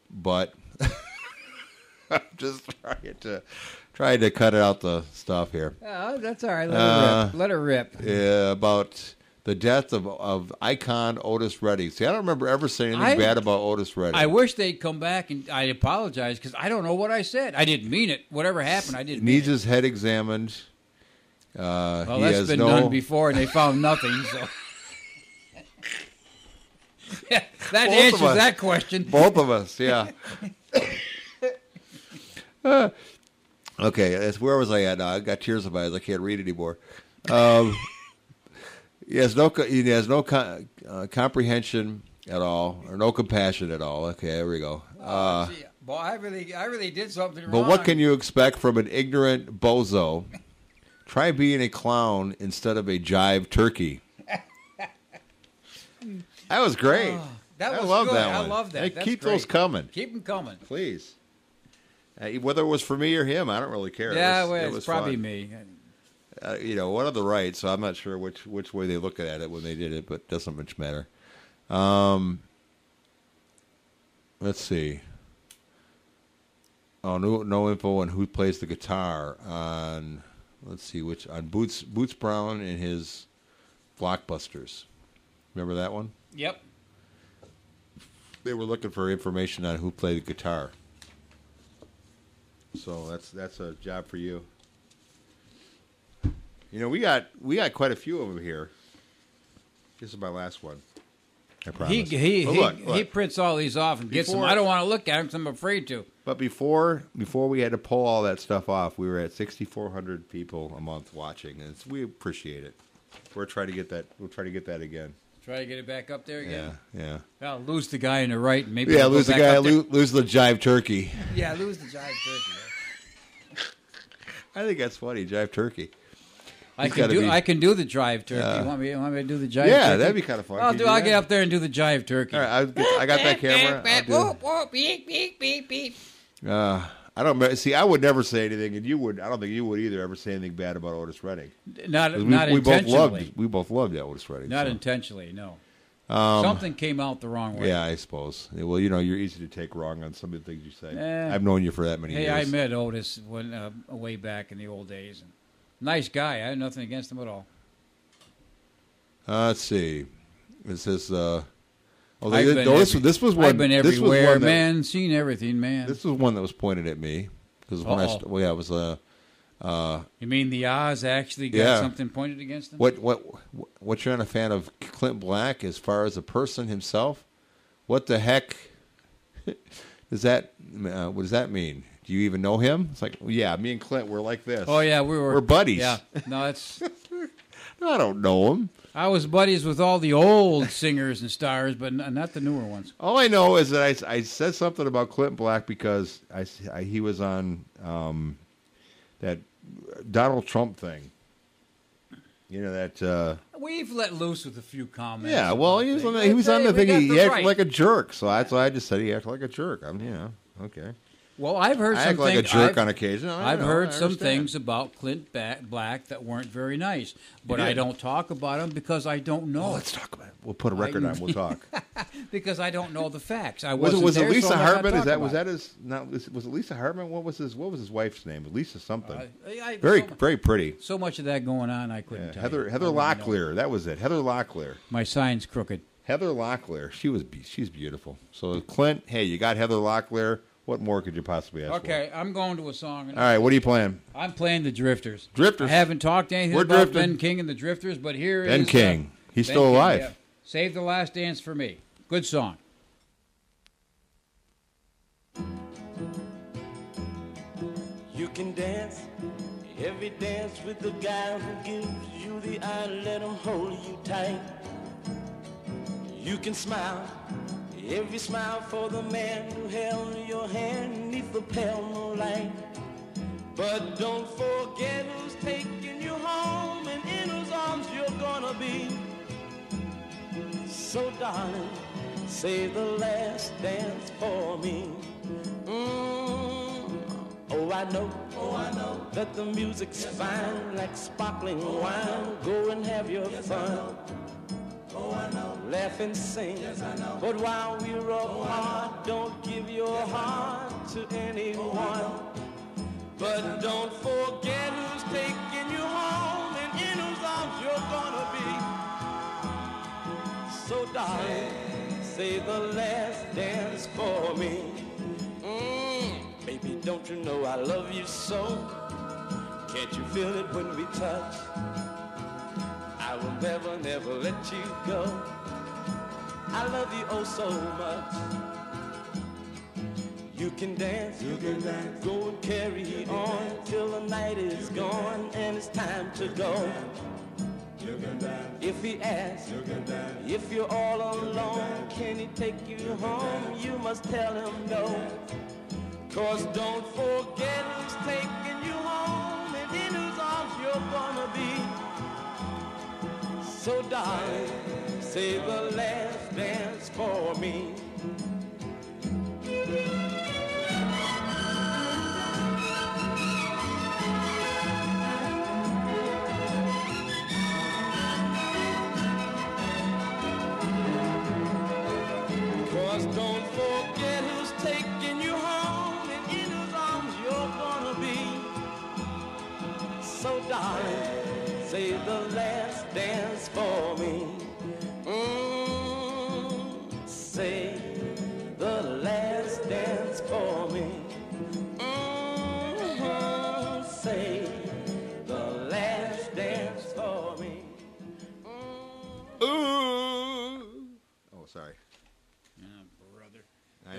butt? I'm just trying to trying to cut out the stuff here. Uh, that's all right. Let Uh, it rip. Let it rip. Uh, about the death of, of icon Otis Redding. See, I don't remember ever saying anything I- bad about Otis Redding. I wish they'd come back and I apologize because I don't know what I said. I didn't mean it. Whatever happened, I didn't. needs mean it. his head examined. Uh, Well, that's been no, done before, and they found nothing. So. That Both answers that question. Both of us, yeah. Uh, okay, that's, where was I at now? I got tears in my eyes. I can't read anymore. Um, he has no, he has no co- uh, comprehension at all, or no compassion at all. Okay, there we go. Uh, Gee, Boy, I really, I really did something but wrong. what can you expect from an ignorant bozo? Try being a clown instead of a jive turkey. That was great. Oh, that I was love good. that I love that. Hey, That's keep those coming. Keep them coming. Please. Uh, whether it was for me or him, I don't really care. Yeah, it was, well, it was probably fun. me. Uh, you know, one of the right, so I'm not sure which which way they look at it when they did it, but doesn't much matter. Um, let's see. Oh, no, no info on who plays the guitar on. Let's see which on Boots Boots Brown and his blockbusters. Remember that one? Yep. They were looking for information on who played the guitar. So that's that's a job for you. You know, we got we got quite a few of them here. This is my last one. I promise. He he But he, look, he prints all these off and gets them. I don't want to look at them because I'm afraid to. But before before we had to pull all that stuff off, we were at 6,400 people a month watching, and we appreciate it. We're trying to get that. We'll try to get that again. Try to get it back up there again. yeah, I'll lose the guy in the right. and Maybe yeah. Lose the guy. Lose, lose the jive turkey. Yeah, lose the jive turkey. I think that's funny, jive turkey. I He's can do. be- I can do the jive turkey. Yeah. you want me? You want me to do the jive? Yeah, turkey? that'd be kind of fun. I'll Can do. I'll that? get up there and do the jive turkey. All right, I, I got that camera. I'll do- whoop, beep, beep, beep, beep. Uh, I don't see. I would never say anything, and you would. I don't think you would either. Ever say anything bad about Otis Redding? Not We, not we both intentionally. loved. We both loved Otis Redding. Not so. intentionally. No. Um, Something came out the wrong way. Yeah, I suppose. Well, you know, you're easy to take wrong on some of the things you say. Eh. I've known you for that many Hey, years. I met Otis when uh, way back in the old days. And nice guy. I had nothing against him at all. Uh, let's see. This is. Uh, oh, they- no, this, was one. I've been this was everywhere, that- man. Seen everything, man. This was one that was pointed at me because when I. Well, yeah, it was. Uh, you mean the Oz actually got Yeah. something pointed against him? What what what you're not a fan of Clint Black as far as a person himself? What the heck does that uh, what does that mean? Do you even know him? It's like, well, yeah, me and Clint we're like this. Oh yeah, we were We're buddies. Yeah, no, it's. I don't know him. I was buddies with all the old singers and stars, but n- not the newer ones. All I know is that I, I said something about Clint Black because I, I- he was on um, that Donald Trump thing. You know that. Uh, We've let loose with a few comments. yeah, well, he was on the, he was on the thing. He, he acted like a jerk, so that's why I just said he acted like a jerk. I'm, you know, okay. Well, I've heard I some act like a things- jerk I've- on occasion. I I've know, heard I some understand. things about Clint ba- Black that weren't very nice, but I don't talk about them because I don't oh, know. Oh, let's talk about it. We'll put a record on. We'll talk. because I don't know the facts. I Was it was it there, so Lisa I'm Hartman? Is that was that his? Not was it Lisa Hartman? What was his? What was his wife's name? Lisa something. Uh, it. I- very so, very pretty. so much of that going on, I couldn't Yeah, tell Heather you. Heather. Locklear. That was it. Heather Locklear. My sign's crooked. Heather Locklear. She was she's beautiful. So Clint, hey, you got Heather Locklear. What more could you possibly ask Okay, I'm going to a song. All right, what are you playing? I'm playing the Drifters. Drifters. I haven't talked anything We're about drifting. Ben King and the Drifters, but here is Ben uh, King. He's Ben still King, alive. yeah. Save the Last Dance for Me. Good song. You can dance every dance with the guy who gives you the eye, let him hold you tight. You can smile every smile for the man who held your hand neath the pale moonlight. But don't forget who's taking you home and in whose arms you're gonna be. So darling, say the last dance for me. Mm. Oh, I know, oh, I know that the music's fine like sparkling wine. Go and have your fun. Oh, I know. Laugh and sing. Yes, I know. But while we're apart, don't give your heart to anyone. But don't forget who's taking you home and in whose arms you're gonna be. So darling, say the last dance for me. Mm, baby, don't you know I love you so? Can't you feel it when we touch? I will never, never let you go. I love you oh so much. You can dance, you can dance, go and carry on till the night is gone and it's time to go. You can dance. If he asks, you can dance. if you're all alone, can he take you home? You must tell him no. Cause don't forget who's taking you home and in whose arms you're gonna be. So darling, say the last dance for me.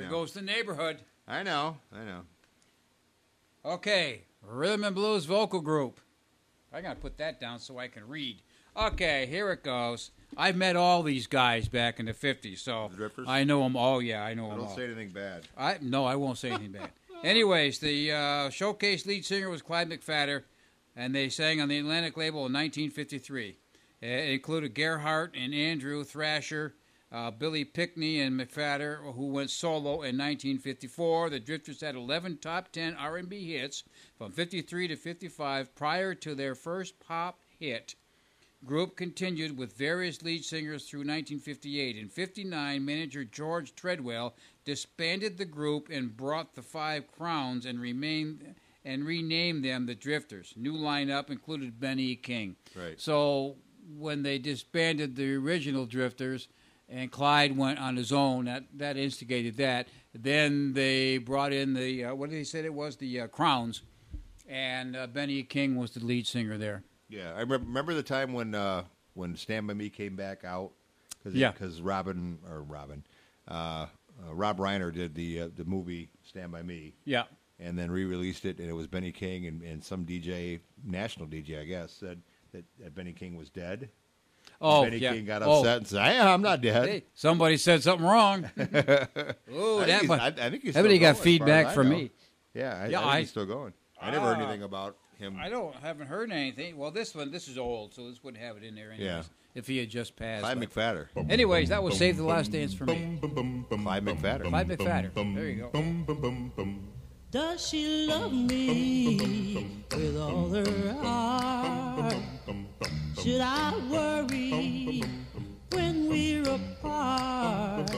Know. goes the neighborhood. I know. I know. Okay, rhythm and blues vocal group. I gotta put that down so I can read. Okay, here it goes. I've met all these guys back in the '50s, so The? I know them all. Yeah, I know them all. I them don't all. say anything bad. I no, I won't say anything bad. Anyways, the uh, showcase lead singer was Clyde McPhatter, and they sang on the Atlantic label in 1953. It included Gerhart and Andrew Thrasher, uh, Billy Pinkney and McPhatter, who went solo in 1954. The Drifters had 11 top 10 R&B hits from 53 to 55 prior to their first pop hit. Group continued with various lead singers through 1958. In 59, manager George Treadwell disbanded the group and brought the Five Crowns and remained and renamed them the Drifters. New lineup included Benny. King. Right. So when they disbanded the original Drifters and Clyde went on his own, that that instigated that. Then they brought in the uh, what did they say it was the uh, Crowns, and uh, Benny King was the lead singer there. Yeah, I remember, remember the time when uh, when Stand by Me came back out. Cause Yeah. because Robin or Robin, uh, uh, Rob Reiner did the uh, the movie Stand by Me, Yeah. and then re-released it, and it was Benny King and, and some DJ, national DJ, I guess, said that, that Benny King was dead. Oh, Benny yeah. King got Oh, upset and said, "Yeah, I'm not dead." Hey, somebody said something wrong. oh, I that he's- one. I, I think he's Everybody got going, as far as feedback from me. Yeah, I, Yeah, I think I- he's still going. I never heard Ah. anything about him. I don't haven't heard anything. Well, this one this is old, so this wouldn't have it in there. Anyways, Yeah. If he had just passed. Clyde but- McPhatter. Anyways, that was Save the Last Dance for me. Clyde McPhatter. Clyde McPhatter. There you go. Does she love me with all her heart? Should I worry when we're apart?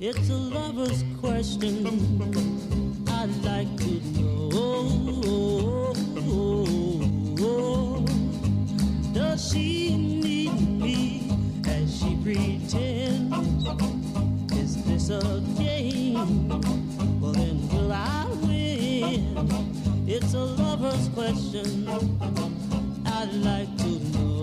It's a lover's question. I'd like to know. Does she need me as she pretends? Is this a game? Well, then will I win? It's a lover's question. I'd like to know.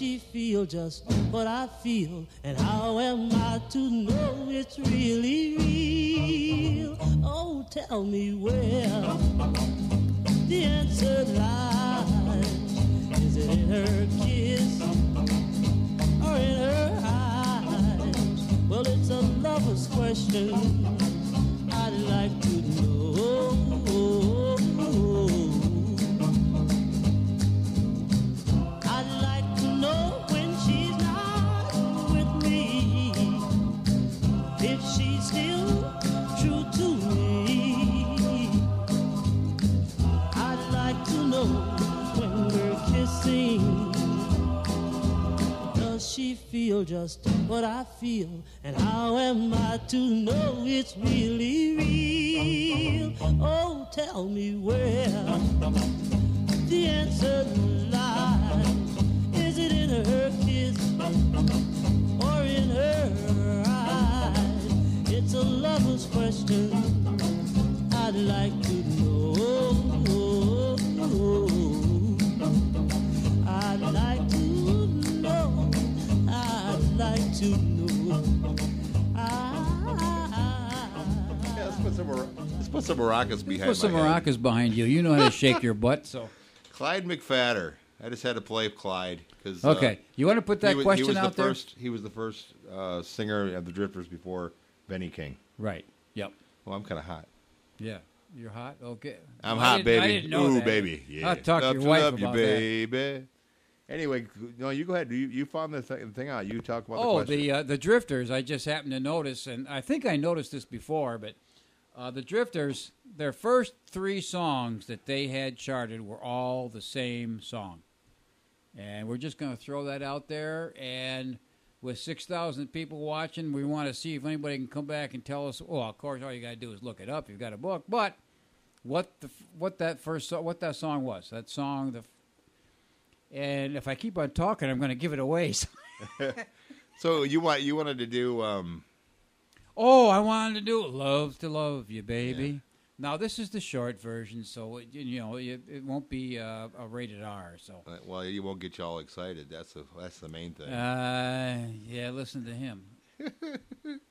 me. feel just what I feel, and how am I to know it's really real? Oh, tell me where the answer lies. Is it in her kiss or in her eyes? Well, it's a lover's question. I'd like to know. She feel just what I feel? And how am I to know it's really real? Oh, tell me where the answer lies. Is it in her kiss or in her eyes? It's a lover's question. I'd like to know. I'd like to like to know. I, Yeah, let's put some let's put some maracas behind Put some my head. maracas behind you. You know how to shake your butt. So Clyde McPhatter. I just had to play Clyde because okay, you want to put that he was, question he was out the there? first. He was the first uh, singer of the Drifters before Benny King. Right. Yep. Well, I'm kind of hot. Yeah. You're hot. Okay. I'm I hot, didn't- baby. I didn't know Ooh, that. baby. Yeah. I'll talk love to your wife love about you, that. Anyway, no, you go ahead. You you found the th- thing out. You talk about Oh, the question. the uh, the Drifters. I just happened to notice, and I think I noticed this before, but uh, the Drifters, their first three songs that they had charted were all the same song, and we're just going to throw that out there. And with six thousand people watching, we want to see if anybody can come back and tell us. Well, of course, all you got to do is look it up. You've got a book, but what the what that first what that song was? That song the. And if I keep on talking, I'm going to give it away. so you want you wanted to do um, Oh, I wanted to do "Love to Love You, Baby." Now this is the short version, so it, you know it, it won't be uh, a rated R. So, uh, well, you won't get you all excited. That's the that's the main thing. uh, yeah, listen to him.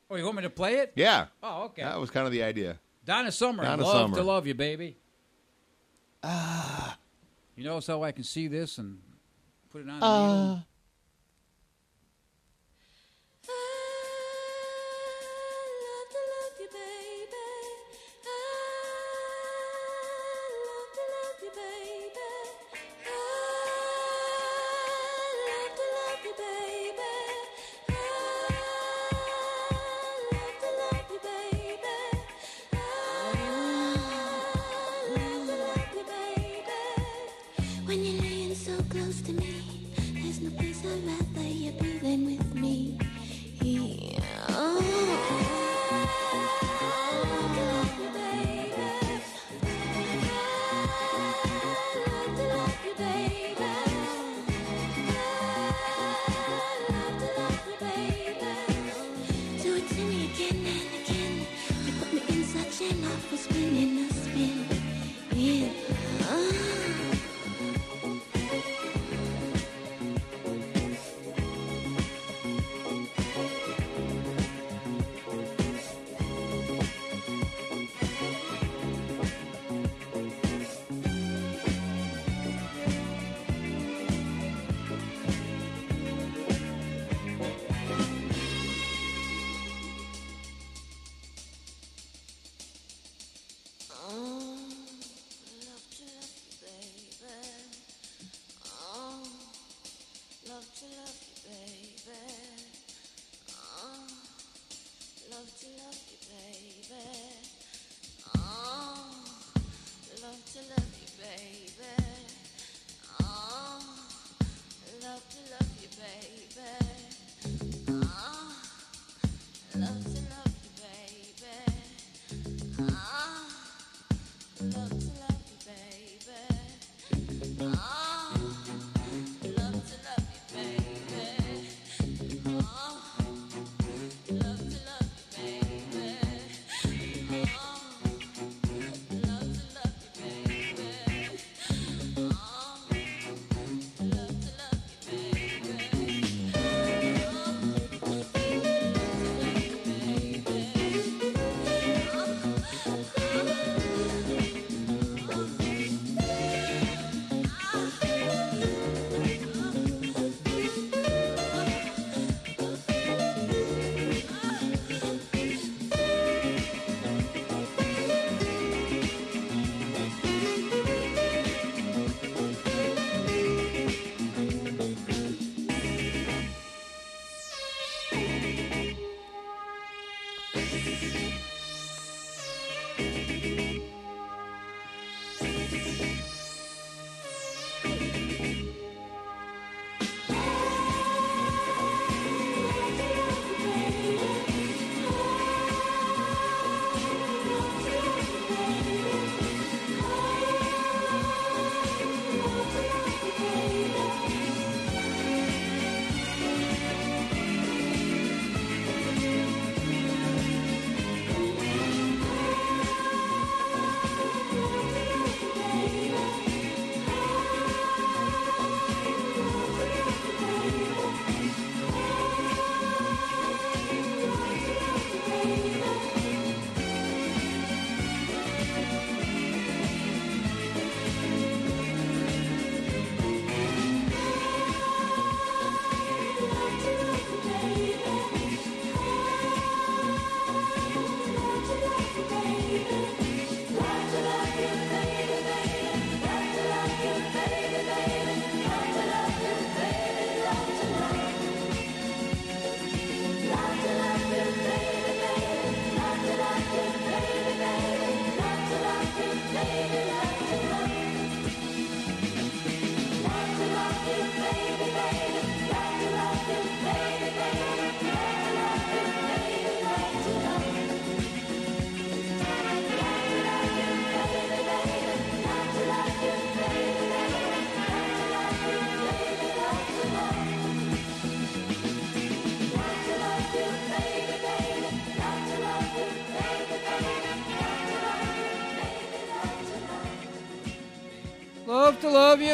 oh, you want me to play it? yeah, Oh, okay. that was kind of the idea. Donna Summer, Donna "Love Summer. to Love You, Baby." Ah, you know so I can see this and put uh,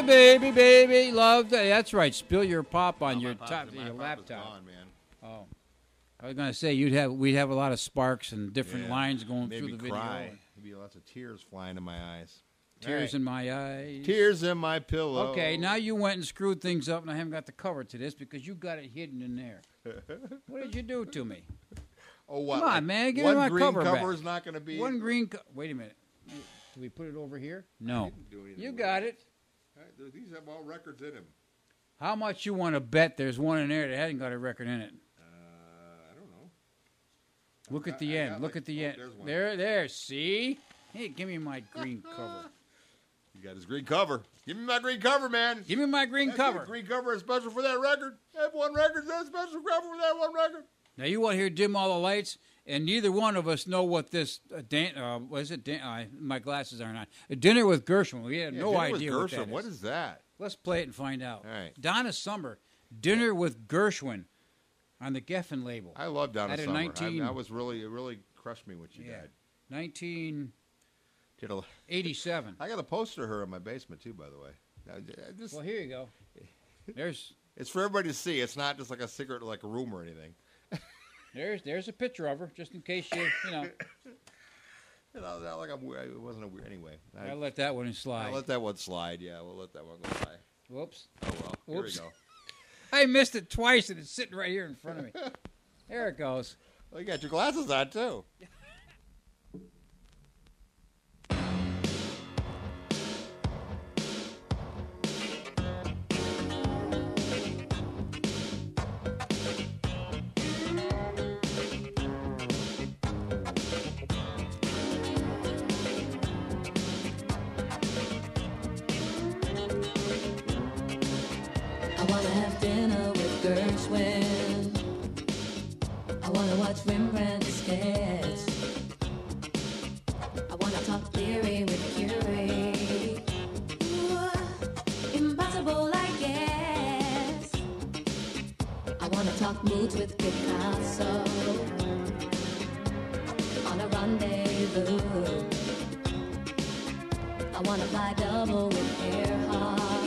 baby, baby. Love to. That's right. Spill your pop on Oh, your pop- top, your laptop. gone, man. Oh, I was gonna say you'd have we'd have a lot of sparks and different Yeah. lines going through the video. cry. and Maybe lots of tears flying in my eyes. Tears All in my eyes. tears in my pillow. Okay, now you went and screwed things up, and I haven't got the cover to this because you got it hidden in there. what did you do to me? Oh, what? Come on, like man, give me my cover back. One green cover is not going to be. One green. Co- Wait a minute. Do we put it over here? No. didn't do anything You got it. These have all records in them. How much you want to bet there's one in there that hasn't got a record in it? Uh, I don't know. Look at the I end. got Look like- at the oh, end. There, there. See? Hey, give me my green cover. You got his green cover. Give me my green cover, man. Give me my green That's cover. Green cover is special for that record. That one record. That special cover for that one record. Now you want to hear dim all the lights, and neither one of us know what this uh, dan- uh, what is it? Dan- uh, my glasses aren't on. A dinner with Gershwin. We had Yeah, no Dinner with idea what Gershwin. What is that? Let's play it and find out. All right. Donna Summer, Dinner with Gershwin, on the Geffen label. I love Donna Summer. 19 I, that was really it really crushed me when she Yeah. died. 1987. Did a, I got a poster of her in my basement too, by the way. I just- Well, here you go. There's it's for everybody to see. It's not just like a secret, like a room or anything. There's there's a picture of her, just in case you you know. You know, not like I'm weird. It wasn't a weird anyway. I, I let that one slide. I'll let that one slide. Yeah, we'll let that one go by. Whoops. Oh well. Here Whoops. we go. I missed it twice, and it's sitting right here in front of me. There it goes. Well, you got your glasses on too. Rembrandt. I wanna talk theory with Curie. Impossible, I guess. I wanna talk moods with Picasso. On a rendezvous. I wanna fly double with Earhart.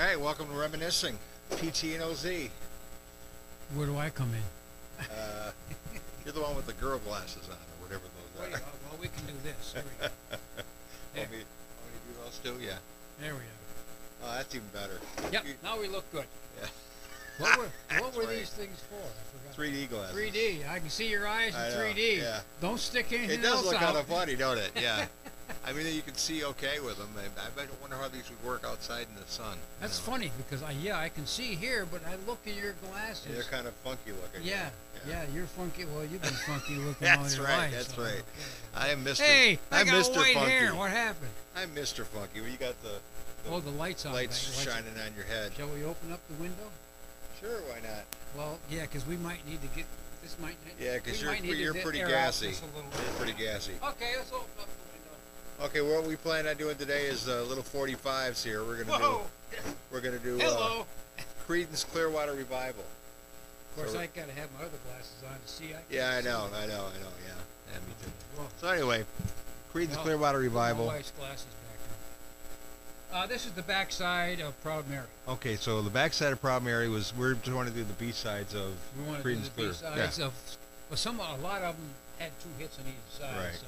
All right, welcome to Reminiscing, PT and OZ. Where do I come in? Uh, you're the one with the girl glasses on, or whatever those Wait, are. well, we can do this. Here we go. There. Want me, want me to do those too? Yeah. There we go. Oh, that's even better. Yep. You- Now we look good. Yeah. What were what were right. these things for? I forgot. 3D glasses. 3D. I can see your eyes in 3D. yeah. Don't stick anything else It does look out. kind of funny, don't it? Yeah. I mean, you can see okay with them. I, I wonder how these would work outside in the sun. That's know. funny because I yeah I can see here, but I look at your glasses. They're kind of funky looking. yeah, yeah, you're funky. Well, you've been funky looking all your right, life. that's so- right. I am Mr. Hey, I I'm got Mr. white Funky. hair. What happened? I'm Mr. Funky. Well, you got the, the Oh, the lights on. lights. Let's- shining on your head. Shall we open up the window? Sure, why not? Well, yeah, because we might need to get this. Might Yeah, because you're might need to you're pretty gassy. just a little You're pretty gassy. Okay, let's open up. Okay, what we plan on doing today is uh, little 45s here. We're gonna Whoa! do we're gonna do uh, Hello. Creedence Clearwater Revival. of course, so- I gotta have my other glasses on to see. I Yeah, I can't see know. I know, I know. Yeah, yeah, me too. Whoa. So anyway, Creedence Well, Clearwater Revival. My wife's glasses back on. Uh, this is the backside of Proud Mary. Okay, so the backside of Proud Mary was we're just want to do the B sides of We want to do the Clear. B-sides Yeah. of, well, some, a lot of them had two hits on either side. Right. So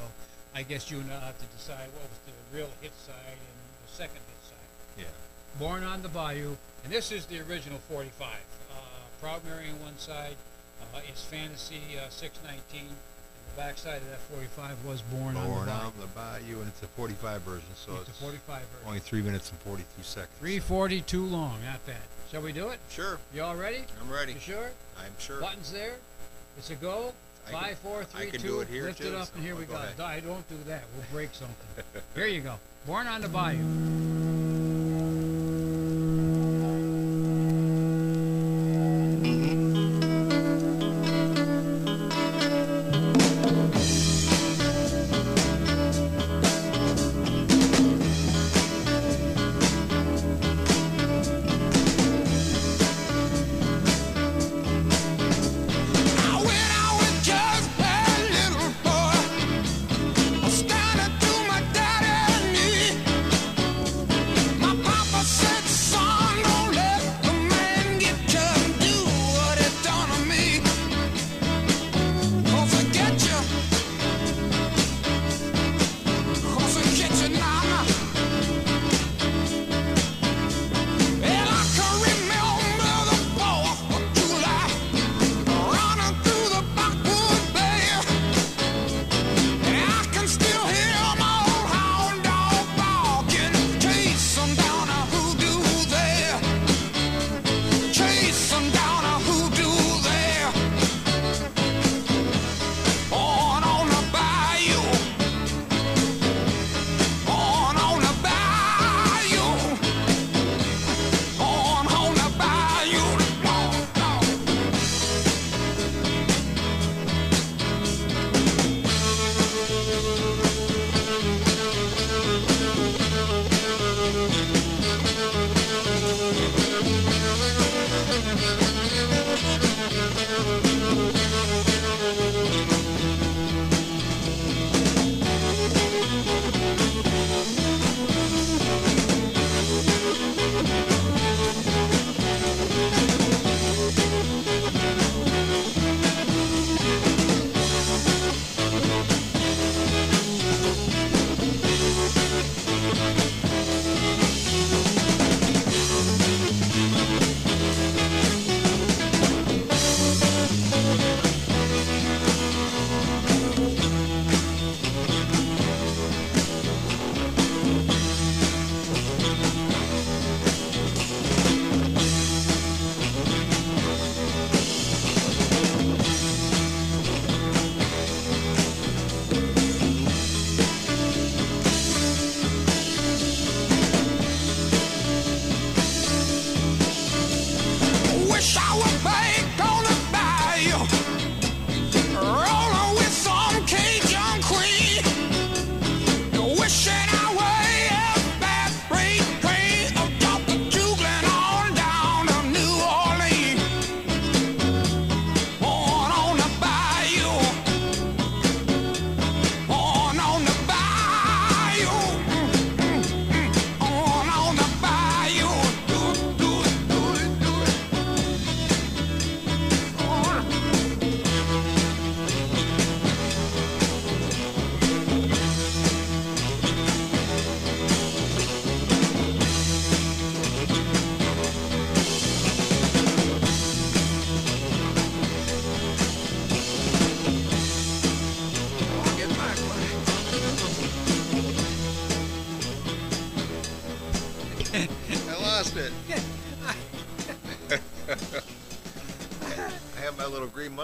I guess you and I have to decide what was the real hit side and the second hit side. Yeah. Born on the Bayou, and this is the original 45. Uh, Proud Mary on one side, uh, it's Fantasy uh, 619, and the backside of that 45 was Born, on Born the Bayou. on the Bayou, and it's a 45 version, so it's it's, the 45 version. only three minutes and 42 seconds. 342 long, not bad. Shall we do it? Sure, You all ready? I'm ready. You sure? I'm sure. Buttons there. It's a go. Five, I can two. do it here, Lift too, it up, so and here we go go. I don't do that. We'll break something. here you go. Born on the Bayou.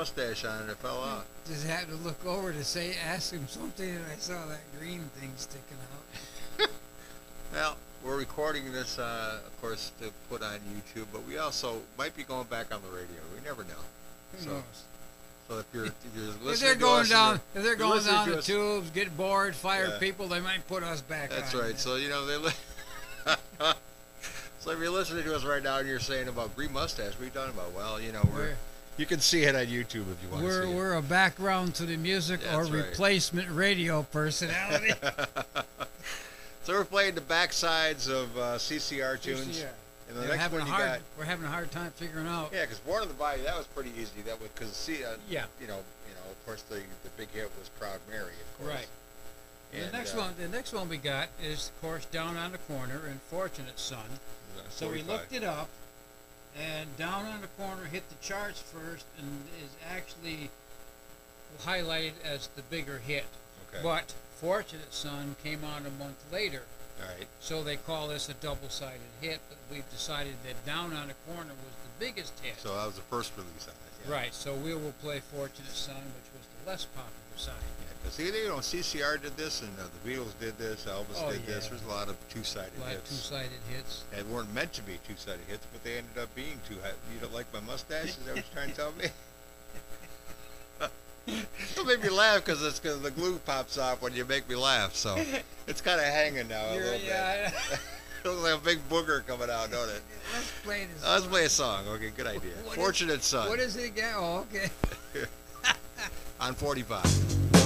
Mustache on and it fell off. Just had to look over to say, ask him something, and I saw that green thing sticking out. Well, we're recording this, uh, of course, to put on YouTube, but we also might be going back on the radio. We never know. Who So, knows? so if you're if you're listening If they're to going down, if they're going down the us- tubes, get bored, fire Yeah. people, they might put us back That's right. So you know they. Li- so if you're listening to us right now and you're saying about green mustache, we're you talking about? Well, you know we're. You can see it on YouTube if you want to We're, see we're a background to the music or right. replacement radio personality. So we're playing the backsides of uh, CCR tunes. CCR. And the We're next having one a you hard, got. we're having a hard time figuring out. Yeah, because Born in the Bayou that was pretty easy. That was because see, uh, Yeah. you know, you know, of course the the big hit was Proud Mary, of course. Right. And, the next uh, one, the next one we got is, of course, down on the corner and Fortunate Son. So we looked it up, and down on the corner hit the charts first, and is actually highlighted as the bigger hit. Okay. But Fortunate Son came on a month later, All right. so they call this a double-sided hit. But we've decided that down on the corner was the biggest hit. So that was the first release on it. Yeah. Right. So we will play Fortunate Son, which was the less popular side. Either you know CCR did this and uh, the Beatles did this, Elvis Oh, did this. There's a lot of two-sided A lot hits. two-sided hits. that weren't meant to be two-sided hits, but they ended up being two. You don't like my mustache? Is that what you're trying to tell me? It made me laugh because it's because the glue pops off when you make me laugh. So it's kind of hanging now a You're- little yeah, bit. It looks like a big booger coming out, don't it? Let's play this. Let's play a song. Okay, good idea. What is- Fortunate Son What is it again? Oh, okay. on 45.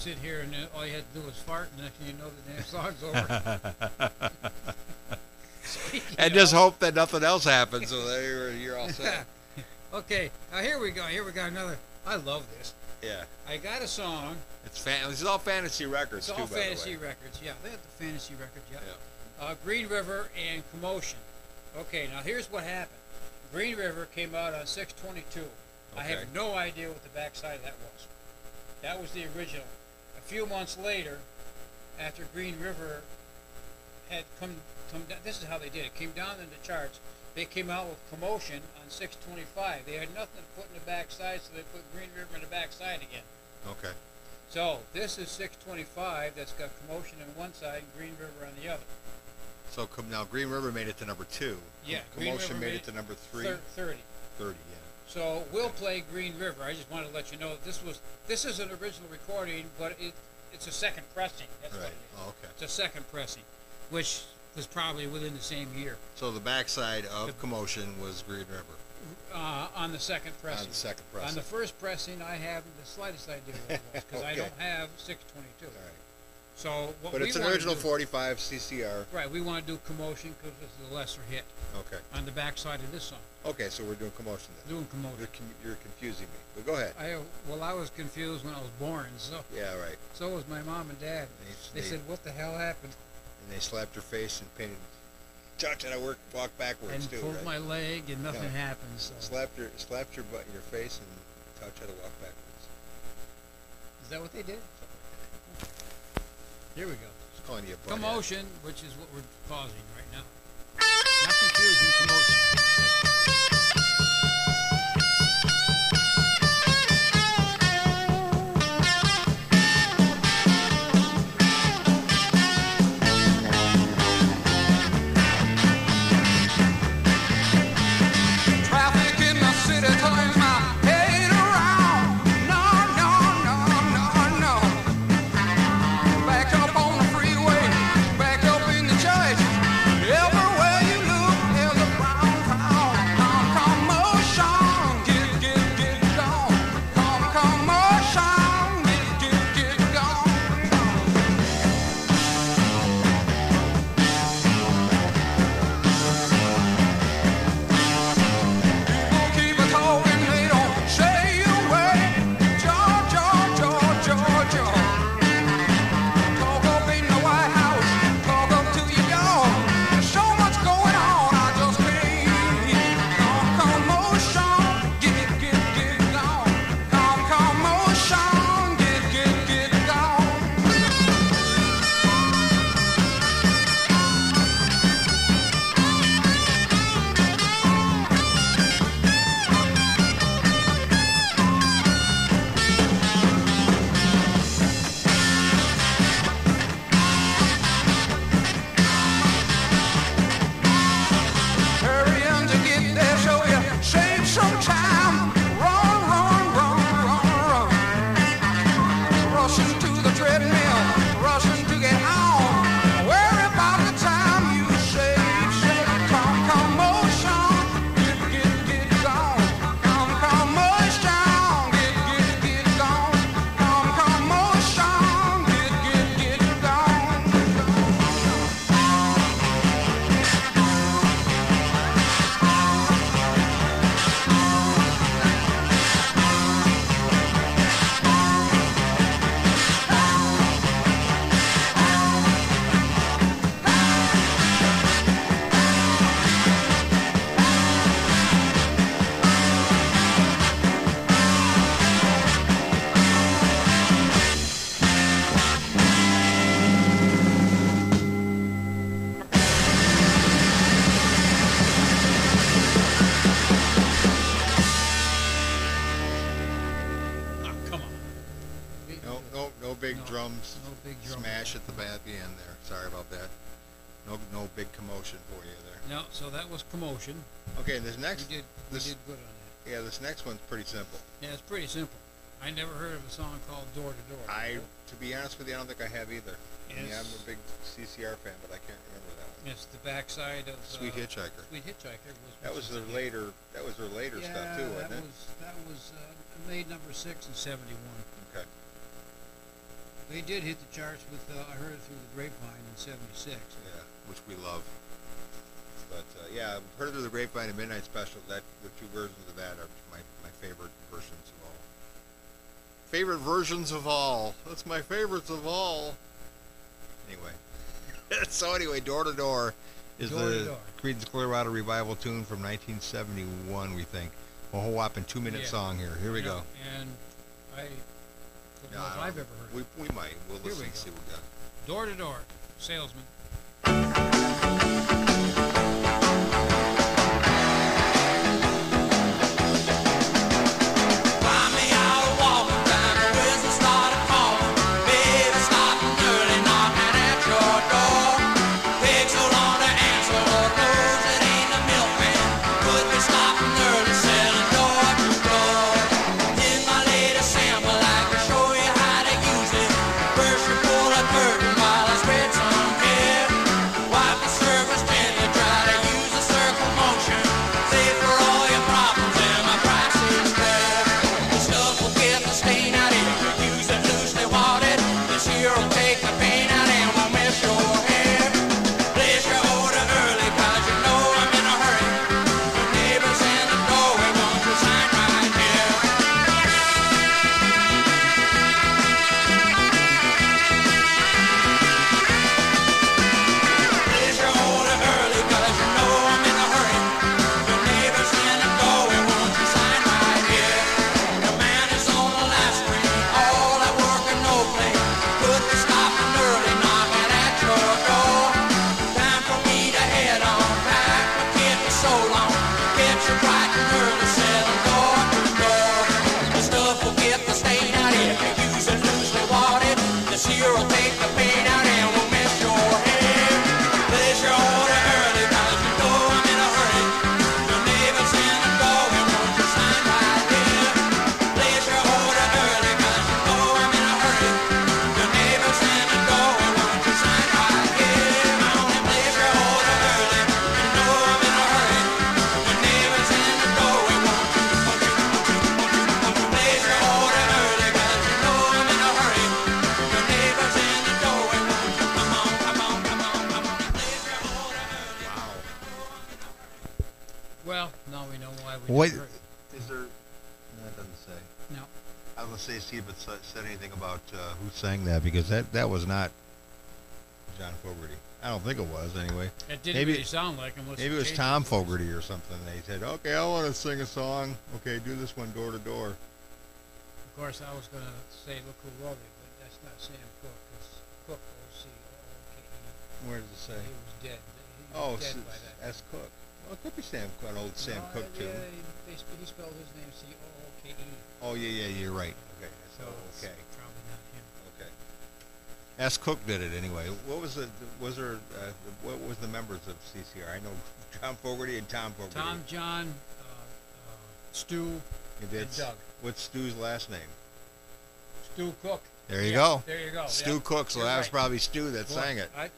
Sit here and all you had to do was fart, and next thing you know, the damn song's over. And just hope that nothing else happens, so that you're, you're all set. okay, now here we go. Here we got another. I love this. Yeah. I got a song. It's fan. This is all fantasy records It's too, all fantasy records. Yeah, they have the fantasy records. Yeah. Yeah. Uh, Green River and Commotion. Okay, now here's what happened. Green River came out on 622. Okay. I have no idea what the backside of that was. That was the original. A few months later, after Green River had come come down, this is how they did it. Came down in the charts. They came out with Commotion on 625. They had nothing to put in the backside, so they put Green River in the backside again. Okay. So this is 625 that's got commotion on one side and Green River on the other. So com- now Green River made it to number two. Yeah, Commotion made made it to number three. Thir- Thirty. Thirty, yeah. So we'll play Green River. I just wanted to let you know this was this is an original recording, but it it's a second pressing. That's what Right. it is. Oh, okay. It's a second pressing, which was probably within the same year So the backside of Commotion was Green River uh, on the second pressing. on the second pressing. On the first pressing, I haven't the slightest idea what it was because I don't have 622. All right. So what But we it's an original do, 45 CCR. Right, we want to do commotion because it's the lesser hit Okay. on the backside of this song. Okay, so we're doing Commotion then. Doing You're, commotion. con- you're confusing me. But go ahead. I well, I was confused when I was born. So Yeah, right. so was my mom and dad. They- They they- said, "What the hell happened?" And they slapped her face and painted. Touch and I work walk backwards and too. pulled right? my leg, and nothing Yeah. happened. So. Slapped your slapped your butt your face and touch how to walk backwards. Is that what they did? Here we go. Just calling you a butthead. Commotion, which is what we're causing. Not confusion, commotion. Time. This next one's pretty simple. Yeah, it's pretty simple. I never heard of a song called Door to Door. I, to be honest with you, I don't think I have either. I mean, I'm a big CCR fan, but I can't remember that one. It's the backside of Sweet uh, Hitchhiker. Sweet Hitchhiker was. That was their later. That was their later yeah, stuff too, wasn't it? was that was uh, made number six in '71. Okay. They did hit the charts with uh, I heard it through the grapevine in '76. Yeah, which we love. But uh, yeah, I've heard of the Grapevine and Midnight Special. That the two versions of that are my, my favorite versions of all. Favorite versions of all. That's my favorites of all. Anyway, so anyway, door to door is Door the Door. Creedence Clearwater revival tune from 1971. We think a whole whopping two minute Yeah. song here. Here we You go. And I don't Yeah, know if I I've ever heard. We, we might. We'll Here listen we and see what we got. Door to door, salesman. See if it said anything about uh, who sang that because that that was not John Fogerty. I don't think it was anyway. It didn't Maybe- really sound like him. Maybe it was Tom Fogerty or something. They said, "Okay, I want to sing a song. Okay, do this one door to door." Of course, I was going to say Look Who Wrote It, but that's not Sam Cooke. It's Cook, O-C-O-O-K-E. Where does it E. He was dead. He was Oh, dead S- by that. S. Cook. Well, it could be Sam, an old Sam No, Cook yeah, too. They, sp- he spelled his name C-O-O-K-E. Oh yeah, yeah, you're right. Okay, so So it's okay, probably not him. okay. S. Cook did it anyway. What was the? Was there? Uh, what was the members of CCR? I know John Fogerty and Tom Fogerty. Tom, John, uh, uh, Stu, And and Doug. What's Stu's last name? Stu Cook. There you Yeah, go. There you go. Stu yeah. Cook. So You're that was right. probably Stu that Boy, sang it. I,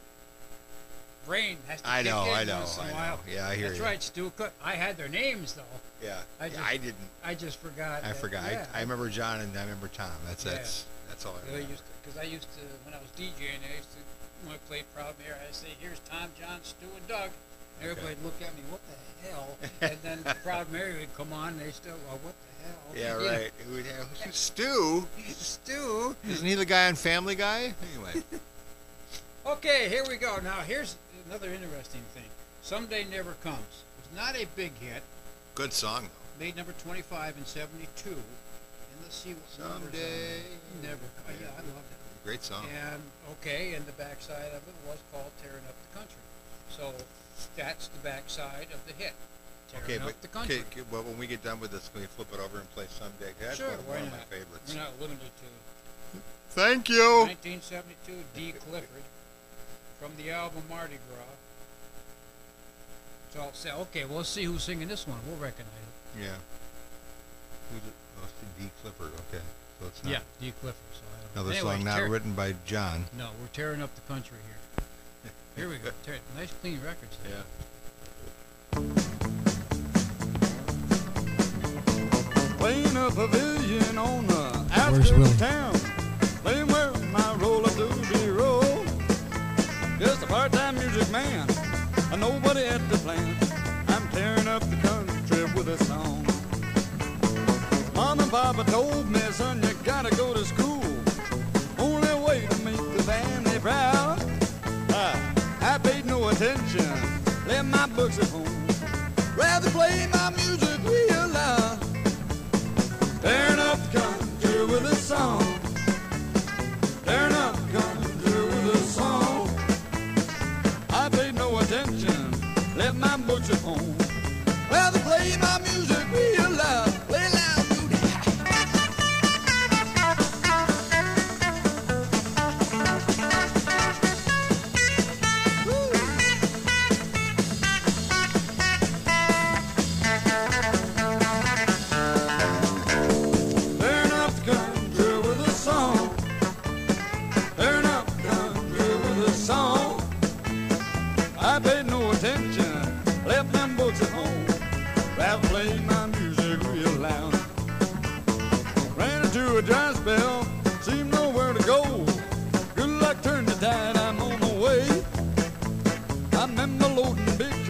brain has to I kick know, in I know, once in I a know. while. Yeah, I hear That's you. right, Stu Cook. I had their names though. Yeah, I I, just- I didn't. I just forgot. I that- forgot. Yeah, I, I remember John and I remember Tom. That's Yeah. that's that's all I I remember. because I used to when I was DJing. I used to when I played Proud Mary. I say, "Here's Tom, John, Stu, and Doug." And Everybody would look at me, what the hell? and then Proud Mary would come on, and they still, well, what the hell? yeah, know, right. It would have- Stu. Stu. Isn't he the guy on Family Guy? Anyway. Okay, here we go. Now here's another interesting thing. Someday Never Comes. It's not a big hit. Good song though. Made number 25 in 72. And let's see what numbers Someday. Never. Oh, yeah, I loved it. Great song. And okay, and the backside of it was called "Tearing Up the Country." So that's the backside of the hit, "Tearing Okay, Up but the Country." okay, okay, well, when we get done with this, can we flip it over and play Someday? That's sure, one, of- why one of not? my favorites. We're not limited to Thank you. 1972. D. Clifford from the album Mardi Gras. It's all set. Okay, well, let's see who's singing this one. We'll recognize it. Yeah. Who's it? Oh, it's D. Clifford. Okay, so it's not Yeah, D. Clifford. So I don't know. another Anyway, song not tear- written by John. No, we're tearing up the country here. Here we go. Tear, nice clean records. there. Playing a pavilion on the Where's outskirts Willie? of town. Playing where my roll of doobie roll. Just a part-time music man, nobody at the plant. I'm tearing up the country with a song. Mom and Papa told me, son, you gotta go to school. Only way to make the family proud. I, I paid no attention, left my books at home. Rather play my music real loud. Tearing up the country with a song. Tearing up the country with a song. Left my books at home. Rather play my music real loud,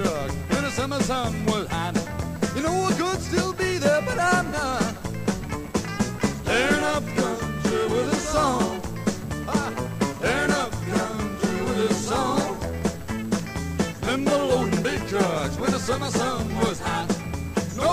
truck when the summer sun was hot. You know I could still be there, but I'm not. Tearing up country with a song. Ah, Tearing up country with a song. Remember loading big trucks when the summer sun was hot. No,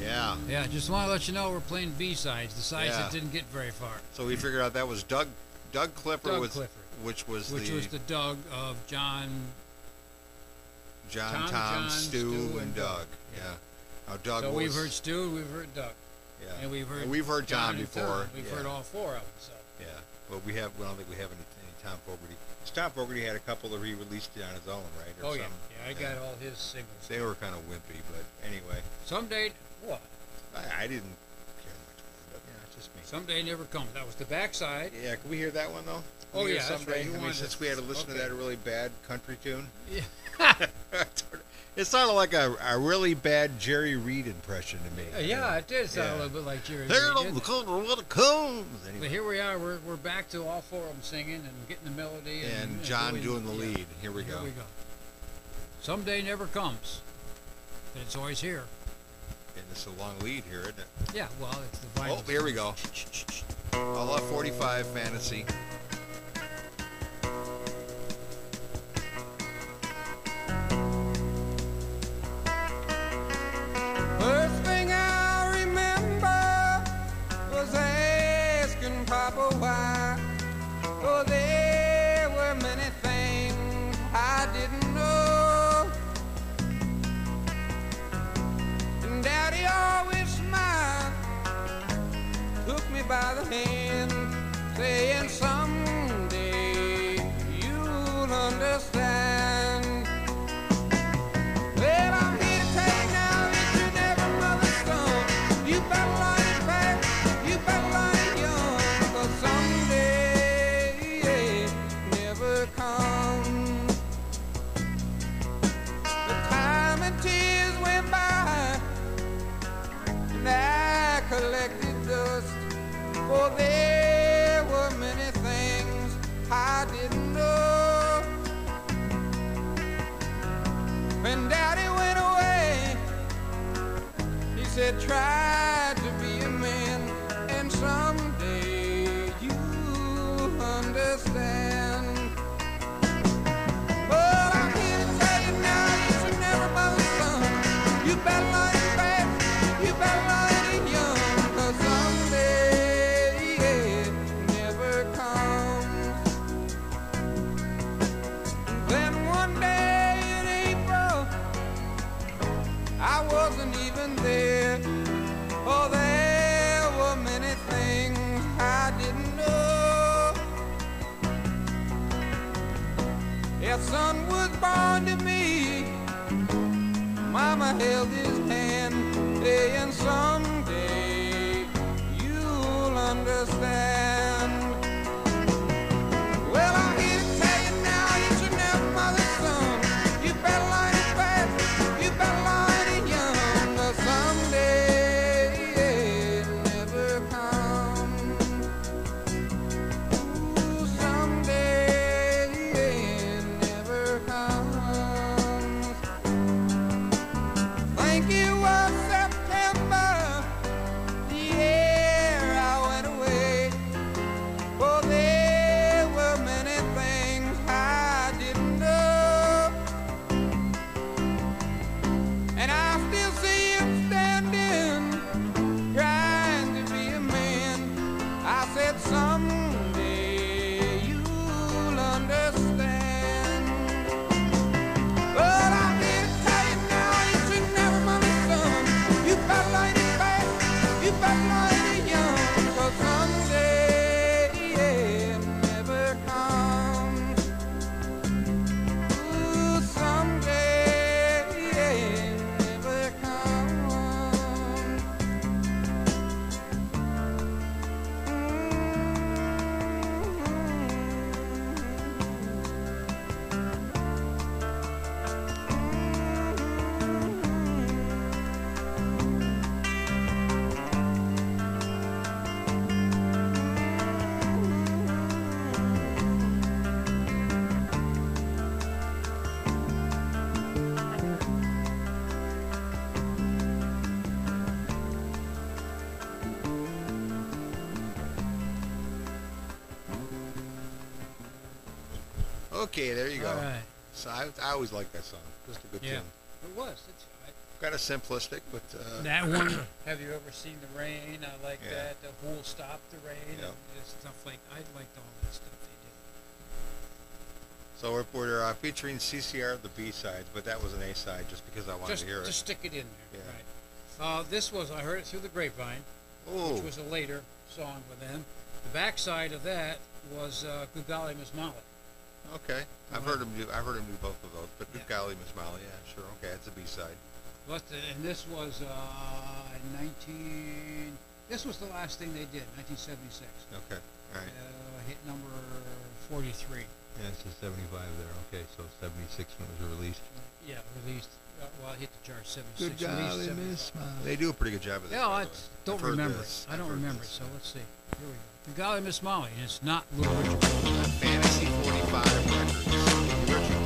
Yeah. Yeah, just want to let you know we're playing B sides, the sides Yeah. that didn't get very far, So we figured out that was Doug. Doug Clifford Doug was, Clifford. which was which the, was the Doug of John. John, Tom, Tom, John, Stu, Stu, and, and Doug. Doug. Yeah. Now Doug so was. we've heard Stu, we've heard Doug, yeah. and we've heard we've heard John Tom and before. Tom. We've yeah. heard all four of them. So Well, we have. We don't think we have any, any Tom Fogerty. 'Cause Tom Fogerty had a couple that he released it on his own, right? Or oh yeah, some- yeah, I got all his singles. They were kind of wimpy, but anyway, Someday, what? I, I didn't care much for. But yeah, it's Just me. Someday never comes. That was the backside. Yeah, can we hear that one though? Can Oh, we hear yeah, that's someday? right. You I mean, wanted since we had to listen to okay. that really bad country tune. Yeah. it sounded like a, a really bad Jerry Reed impression to me. Uh, yeah, it did sound Yeah. a little bit like Jerry. There Reed, didn't the corner what it comes. But here we are. We're, we're back to all four of them singing and getting the melody. And, And John doing the yeah. lead. Here we go. Here we go. Someday never comes, but it's always here. And it's a long lead here, isn't it? Yeah, well, it's the vinyl. Oh, here we go. All up 45 fantasy. Was asking Papa why. Oh, there were many things I didn't know. And Daddy always smiled, took me by the hand, saying someday you'll understand. There were many things I didn't know. When Daddy went away, he said, try born to me, Mama held his hand, saying someday you'll understand. Okay, there you go. All right. So I, I always like that song. Just a good Yeah. tune. It was. It's, Kind of simplistic, but uh, that one. Have you ever seen the rain? I like Yeah. that. The who'll stop the rain Yeah. and just stuff like. I liked all that stuff they did. so we're, we're uh, featuring CCR the B sides, but that was an A side just because I wanted Just, to hear just it. Just stick it in there. Yeah. Right. Uh, this was. I heard it through the grapevine, Oh, which was a later song with them. The backside of that was uh, "Good Golly Miss Molly." Okay. I've heard him do. I've heard him do both of those. But good Yeah. golly, Miss Molly, yeah, sure. Okay, it's a B side. But the, and this was uh, 19 This was the last thing they did, 1976. Okay. All right. Uh, hit number 43. Yeah, it's a 75 there. Okay, so 76 when it was released. Yeah, released. Uh, well, it hit the chart 76. Good golly, released 75. Miss Smiley. They do a pretty good job of this. Yeah, by I the way. don't heard remember this. I I've don't heard remember this. so let's see. Here we go. Golly Miss Molly, it's not Little Richard. Fantasy 45 records. Original.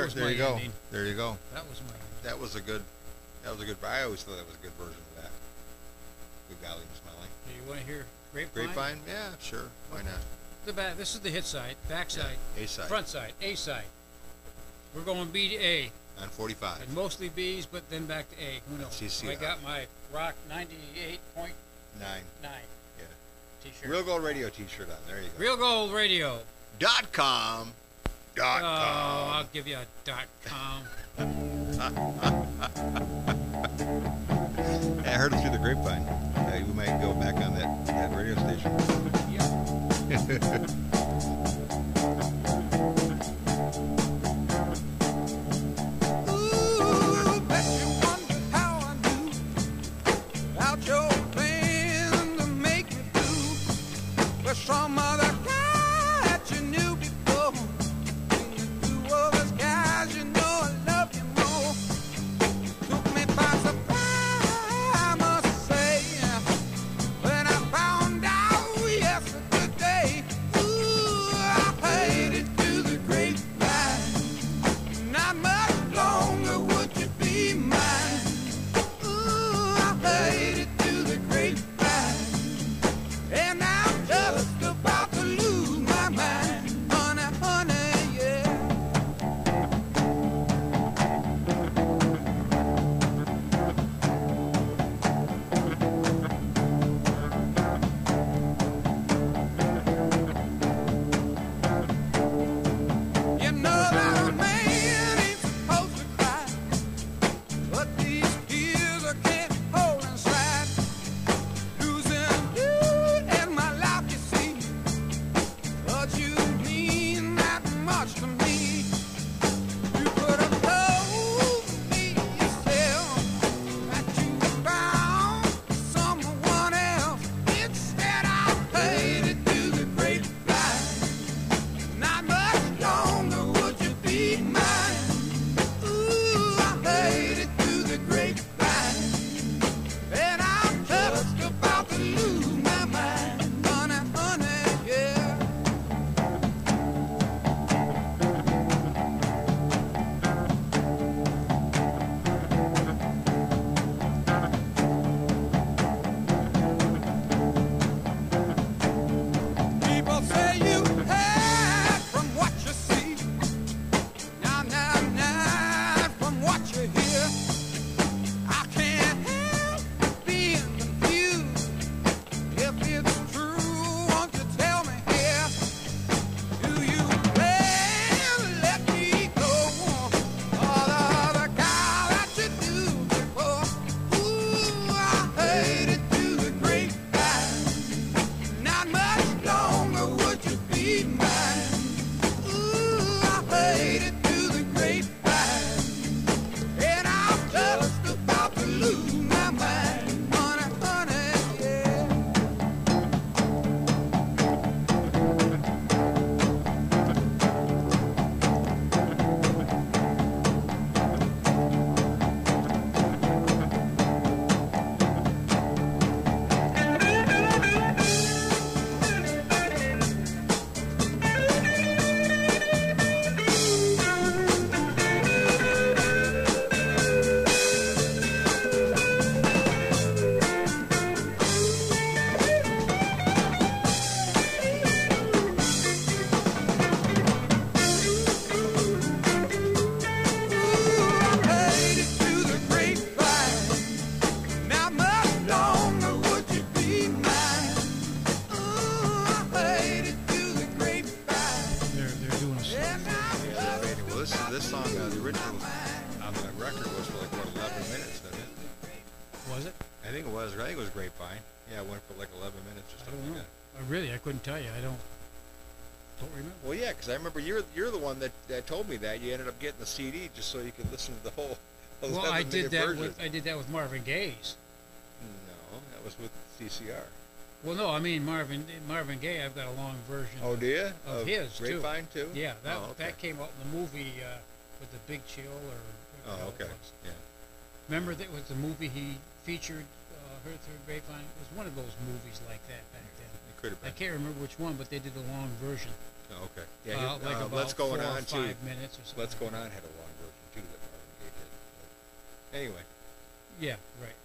There. was There you go. ending. There you go. That was my. That was a good. That was a good. I always thought that was a good version of that. Good golly, Miss Molly. Do you want to hear Grapevine? Grapevine? Yeah, sure. Why not? The back. This is the hit side, back side, A side front side, A side. We're going B to A, on 45. and mostly B's, but then back to A. Who knows? CCR. I got my Rock 98.9 Nine. Yeah. T-shirt. Real Gold Radio T-shirt on. There you go. Real Gold Radio. Dot Oh, com. I'll give you a dot com. I heard it through the grapevine. Uh, we might go back on that, that radio station. Ooh, couldn't tell you. I don't. Don't remember. Well, yeah, because I remember you're you're the one that, that told me that you ended up getting the CD just so you could listen to the whole. Well, I did that with I did that with Marvin Gaye's. No, that was with CCR. Well, no, I mean Marvin Marvin Gaye. I've got a long version. Oh, of, do you? of his, too. Grapevine too. Yeah, that Oh, okay. that came out in the movie uh, with the Big Chill or. Oh, okay. Yeah. Remember that was the movie he featured. Uh, Heard through Grapevine. It was one of those movies like that back then. It could have I been. can't remember which one, but they did a long version. Oh, okay. Yeah. uh, like uh, about Let's going four on or too. minutes or something. Let's going on had a long version too that Marvin Gaye did. But anyway, Yeah, right.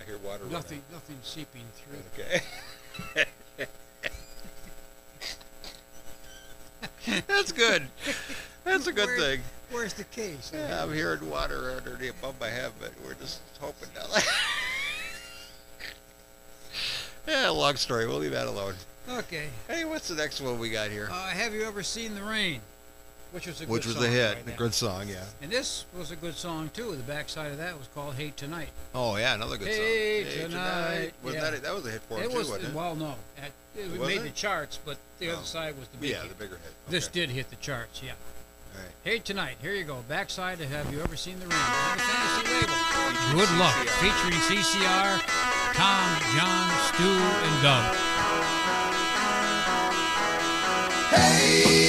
I hear water. running. Nothing, nothing seeping through. Okay. That's good. That's a good thing. Where's the case? Yeah, I'm hearing water under the above my head, but we're just hoping there. yeah, long story. We'll leave that alone. Okay. Hey, what's the next one we got here? Uh, have you ever seen the rain? Which was a Which was a hit. by a good song, yeah. And this was a good song too. The backside of that was called "Hey Tonight." Oh, yeah, another good Hey, song. tonight. Wasn't Yeah. that a, that was a hit for it too, was wasn't it? well, no, it, it made it? the charts, but the Oh. other side was the big. yeah, hit. the bigger hit. This did hit the charts, yeah. All right. Hey tonight, here you go. Backside of Have You Ever Seen the Rain? Fantasy label. Good luck, featuring CCR, Tom, John, Stu, and Doug. Hey,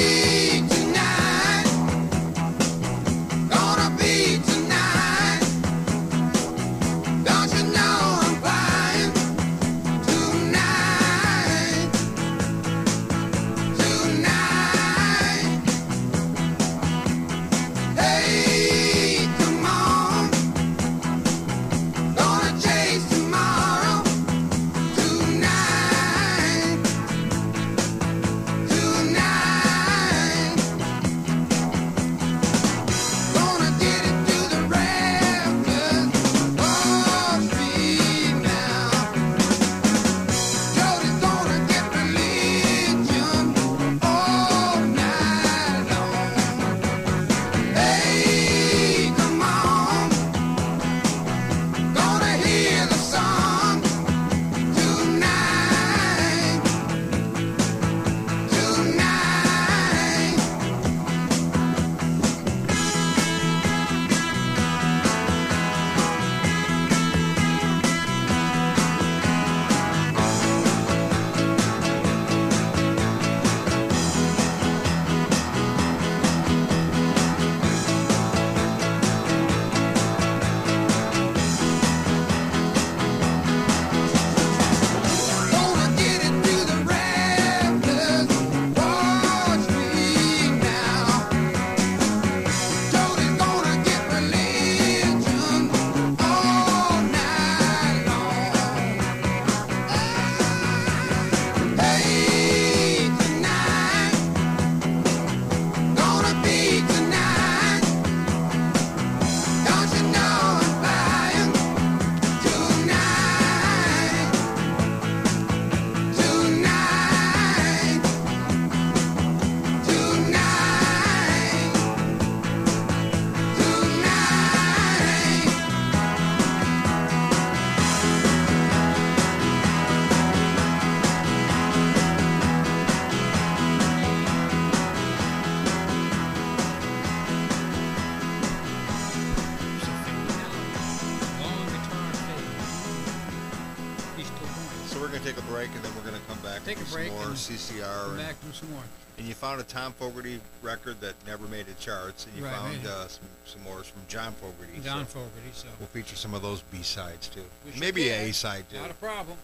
found a Tom Fogerty record that never made the charts, and you Right, found uh, some some more from John Fogerty. John so Fogerty, so we'll feature some of those B sides too. We Maybe can. a A side too. not a problem.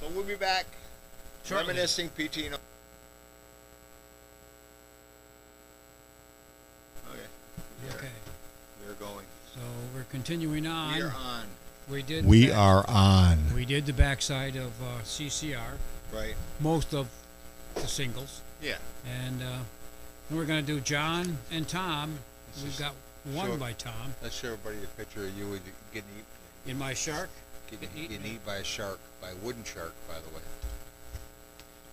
So we'll be back. Shortly. Reminiscing PT. and- Okay. We are, Okay, we are going. so we're continuing on. We are on. We did. We back- are on. We did the backside of uh, CCR, Right. most of the singles, Yeah. and uh, we're going to do John and Tom. This We've got one show- by Tom Let's show everybody a picture of you with getting eat, in my shark. getting, Getting eaten. getting eaten by a shark, by a wooden shark, by the way.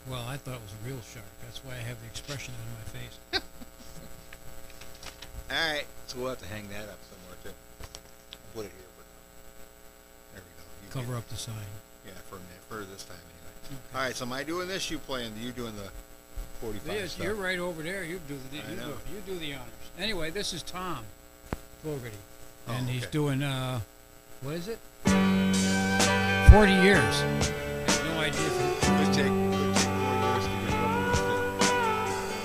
Well, I thought it was a real shark. That's why I have the expression on my face. All right, so we'll have to hang that up somewhere too. I'll put it here, but there we go. You Cover up the sign. Yeah, for a minute, for this time anyway. All right, so am I doing this? You playing? You doing the forty-five Yes, stuff? you're right over there. You do the I you, know. do, you do the honors. Anyway, this is Tom Fogerty, Oh, and he's doing uh, what is it? Forty years. No idea. Take, take four years to get it over with,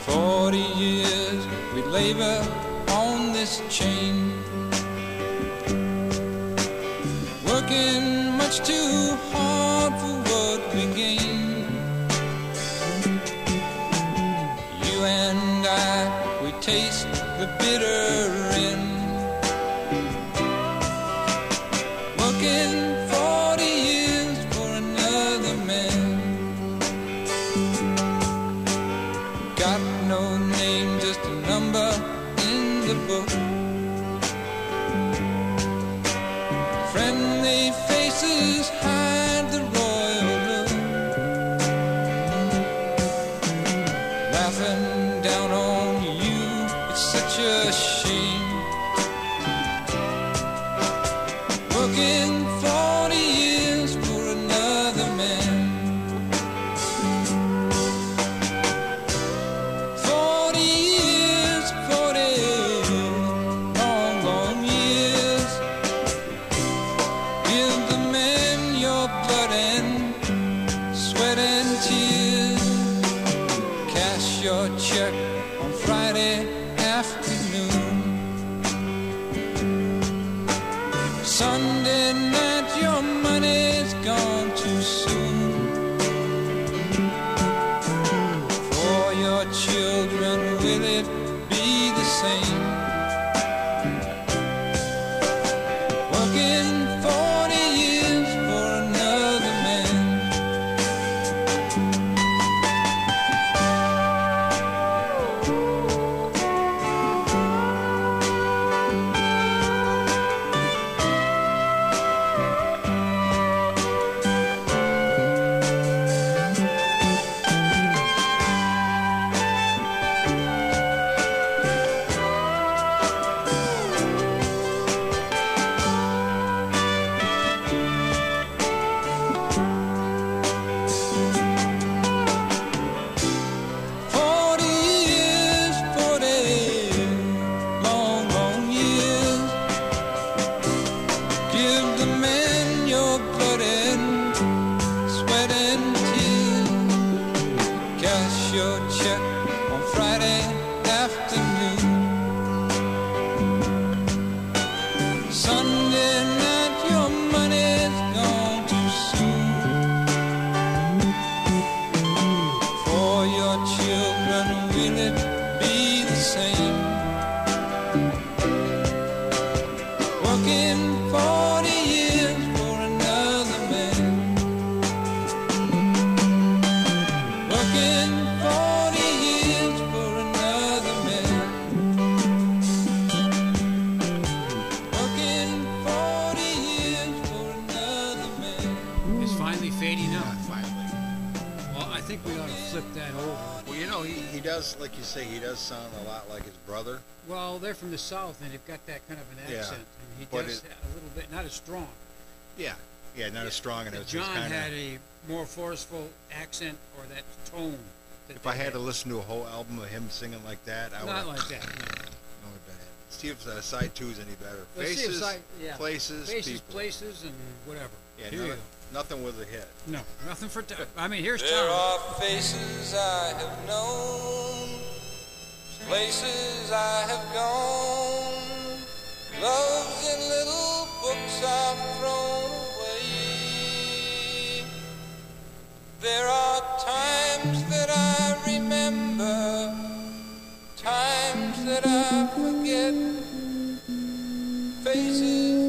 too. Forty years we labor on this chain, working much too hard for I, we taste the bitter does sound a lot like his brother. Well, they're from the south, and they've got that kind of an Yeah, accent, and he but does it- a little bit, not as strong. Yeah. Yeah, not as strong and But it's John kind had of. a more forceful accent or that tone. That If I they had to listen to a whole album of him singing like that, I would. not like that. No, it bad. See if uh, side two is any better. Let's see if Faces, side- yeah. places, Faces, people. places, and whatever. Yeah, Here you nothing, nothing with a hit. No, nothing for. T- I mean, here's There Tom. are faces I have known, places I have gone, loves in little books I've thrown away. There are times that I remember, times that I forget, faces,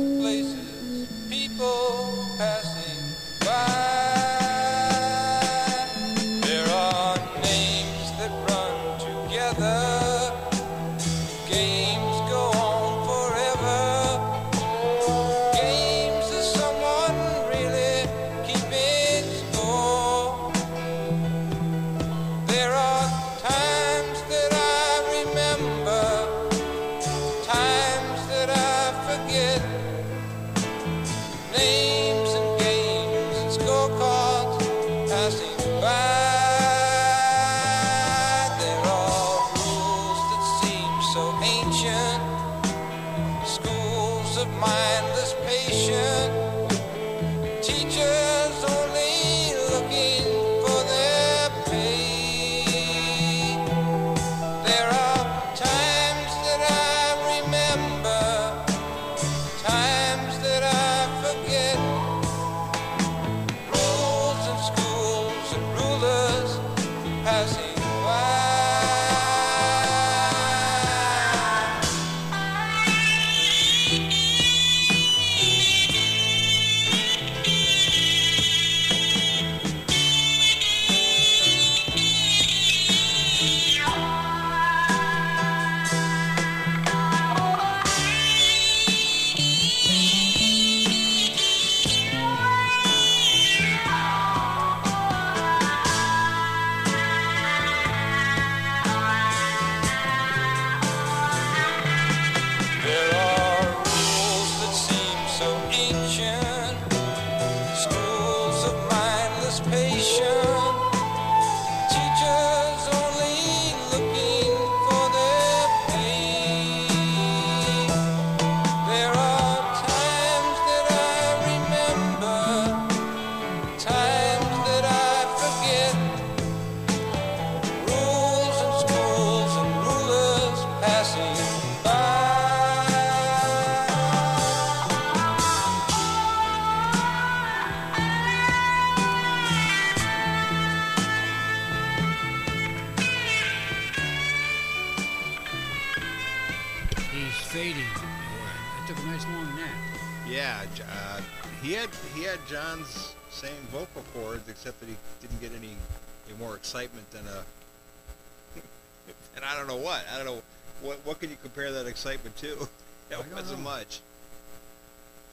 than a. and I don't know what. I don't know what what can you compare that excitement to? Don't wasn't know. much.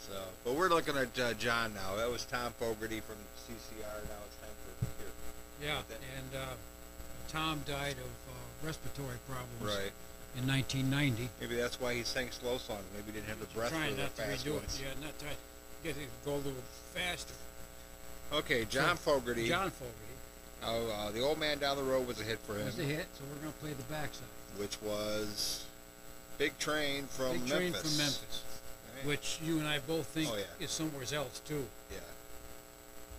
So, but we're looking at uh, John now. That was Tom Fogerty from CCR. Now it's time for here. Yeah, and uh, Tom died of uh, respiratory problems Right. in 1990. Maybe that's why he sang slow songs. Maybe he didn't have the breath for the not to fast redo ones. it. Yeah, not trying. Get it go a little faster. Okay, John Fogerty. John Fogerty Oh, uh, the old man down the road was a hit for him, It was a hit, so we're gonna play the backside. which was Big Train from Memphis. Big train from Memphis, Right? which you and I both think Oh, yeah. is somewhere else too. yeah,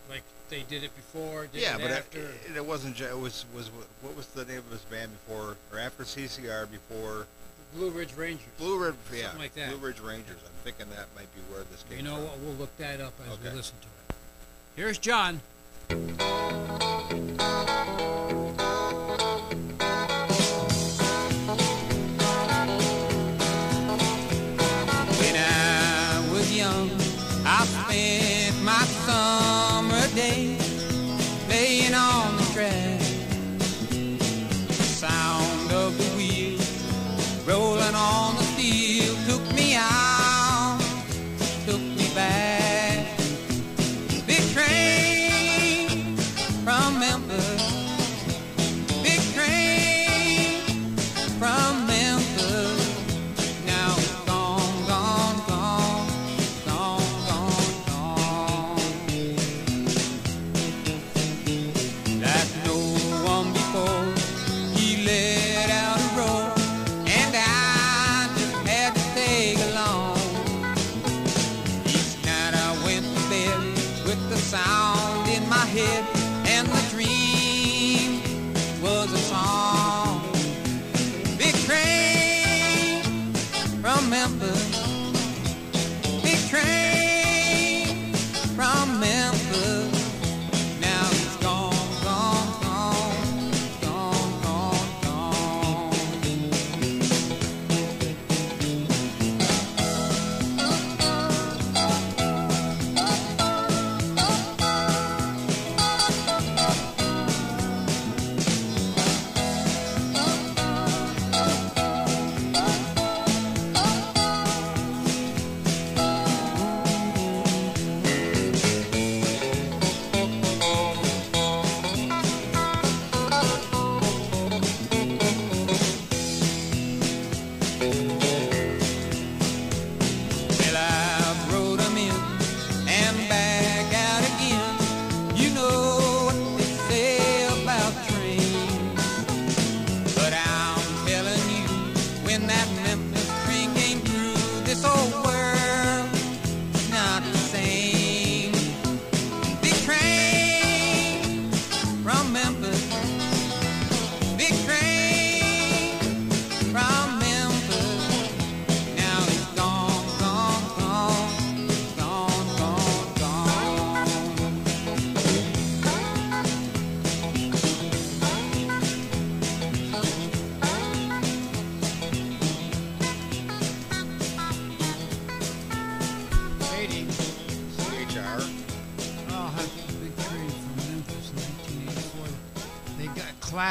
Like they did it before, did yeah, it but after. it, it wasn't. It was was what was the name of his band before or after CCR before Blue Ridge Rangers. Blue Ridge? Yeah, Something like that. Blue Ridge Rangers. I'm thinking that might be where this came You know from. what? We'll look that up as Okay. we listen to it. Here's John. When I was young, I spent my summer day playing on the track. The sound of the wheel rolling on the steel took me out,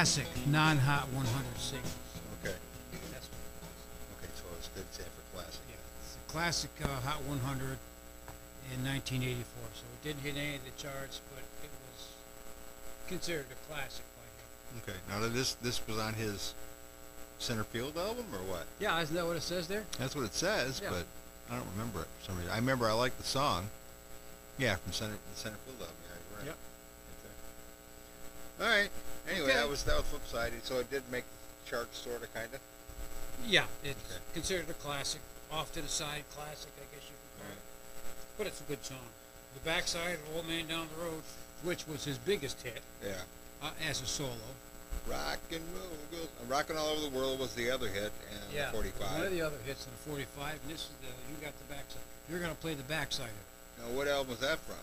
classic non-hot 100 singles. Okay. That's Okay, so it's good to for classic. yeah, it's a classic uh, Hot 100 in 1984. So it didn't hit any of the charts, but it was considered a classic by him. Okay. Now this this was on his center field album or what? Yeah, isn't that what it says there? That's what it says, Yeah. but I don't remember it for some reason. I remember I liked the song. Yeah, from center the center field album. Yeah, you're right. Yep. Okay. All right. Anyway, Okay. that was that was flip side. So it did make the charts, sort of, kind of. Yeah, it's Okay. considered a classic, off to the side classic, I guess you could call it. But it's a good song. The backside of Old Man Down the Road, which was his biggest hit Yeah. uh, as a solo. Rock and roll goes. Rocking all over the world was the other hit, and the 45. One of the other hits in the 45, and this is the you got the backside. You're gonna play the backside of it. Now, what album was that from?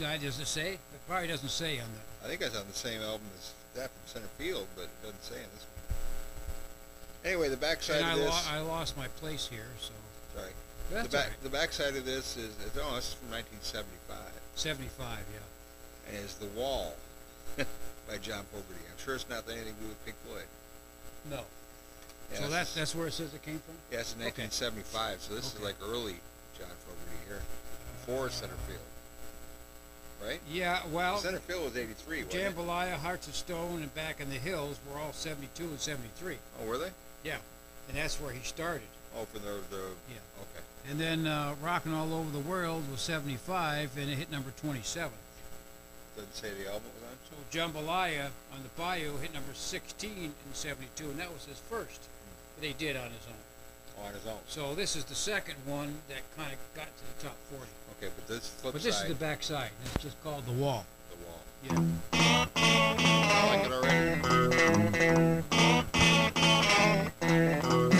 Now, doesn't say? It probably doesn't say on the. I think that's on the same album as that from Center Field, but it doesn't say in this one. Anyway, the backside And I, of this. lo- I lost my place here, so sorry. that's the back right. the backside of this is, oh, this is from 1975, 75, yeah. and is the Wall by John Fogerty. I'm sure it's not anything to do with Pink Floyd. No. Yeah, so that's that's where it says it came from. yeah, it's in okay. 1975. So this is like early John Fogerty here, before Center Field, right? Yeah, well, Center Field was 83. Wasn't it? Jambalaya, Hearts of Stone, and Back in the Hills were all 72 and 73. Oh, were they? Yeah, and that's where he started. Oh, for the the. Yeah. Okay. And then uh, Rockin' All Over the World was 75, and it hit number 27. Doesn't say the album was on. So Jambalaya on the Bayou hit number 16 in 72, and that was his first that he did on his own. Oh, on his own. So this is the second one that kind of got to the top 40. Okay, but this flip But this side, is the back side. It's just called The Wall. the wall. Yeah. I like it already.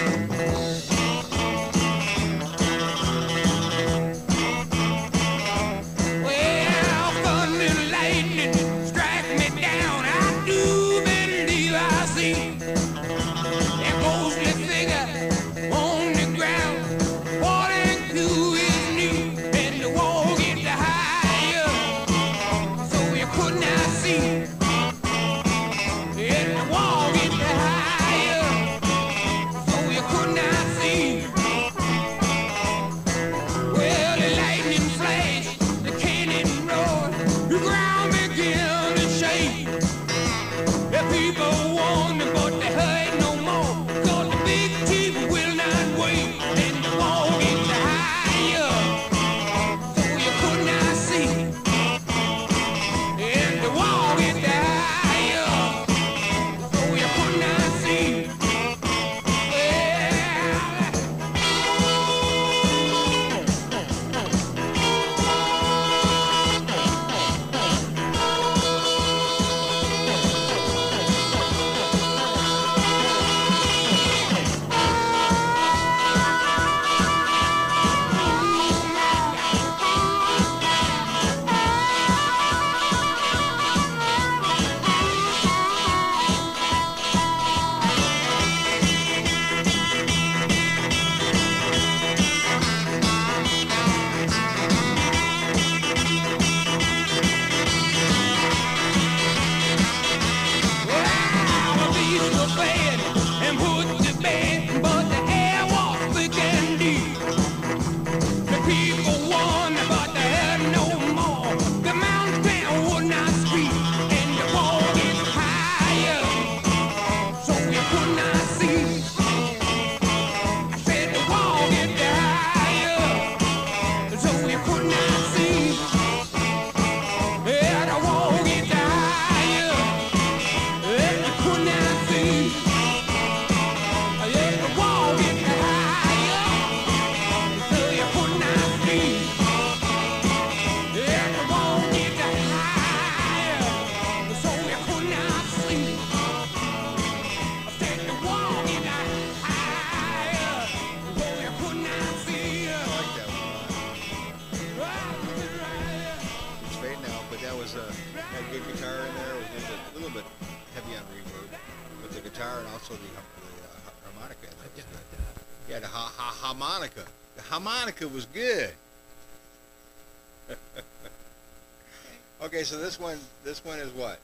This one, is what?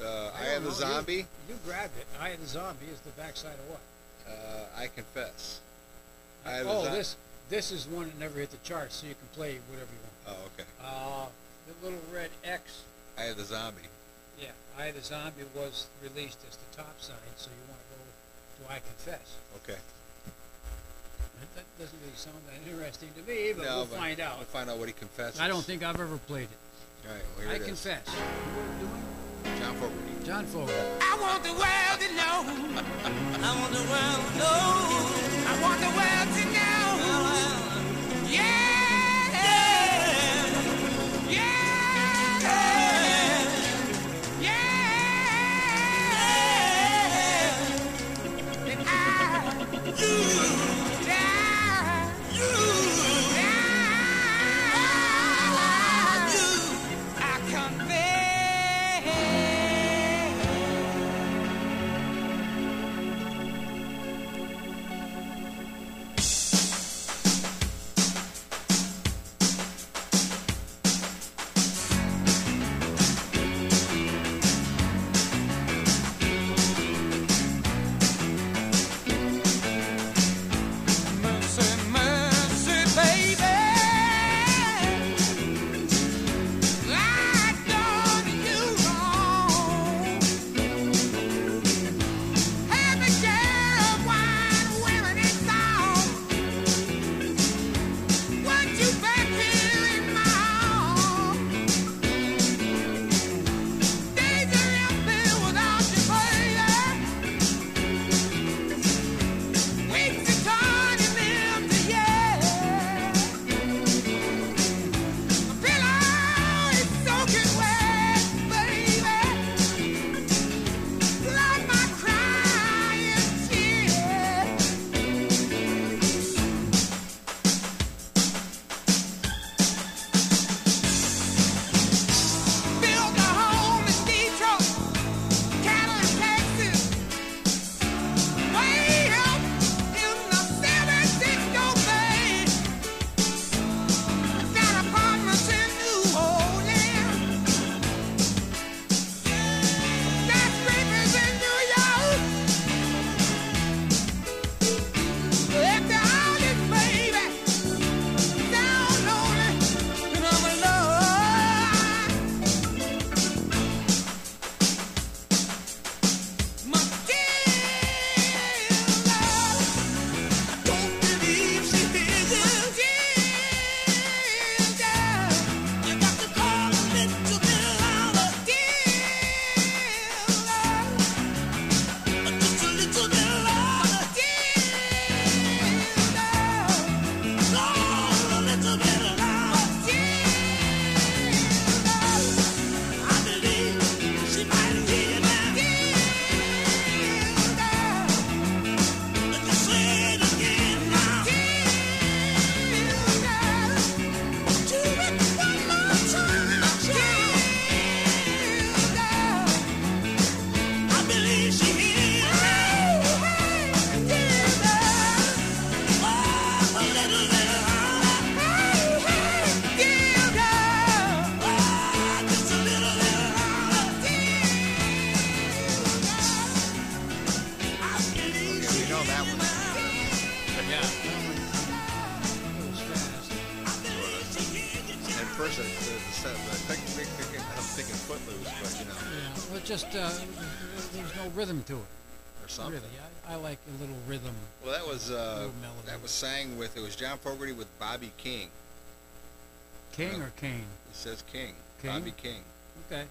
Uh, I Eye of don't the know. You- Zombie. You, grabbed it. Eye of the Zombie is the backside of what? Uh, I confess. Eye of the oh, Zo- this this is one that never hit the charts, so you can play whatever you want. Oh, okay. Uh, the little red X. I Eye of the Zombie. yeah, Eye of the Zombie was released as the top side, so you want to go to I Confess. Okay. That doesn't really sound that interesting to me, but No, we'll but find out. We'll find out what he confesses. I don't think I've ever played it. All right. Well, I it is. confess. Who doing? John Fogerty. John Fogerty. I want the world to know. I want the world to know. I want the world to know. Yeah. Yeah. Rhythm to it. or something. Really, I, I like a little rhythm. Well, that was uh, melody. that was sang with it was John Fogerty with Bobby King. King Yeah. or Kane? It says King, King? Bobby King. Okay.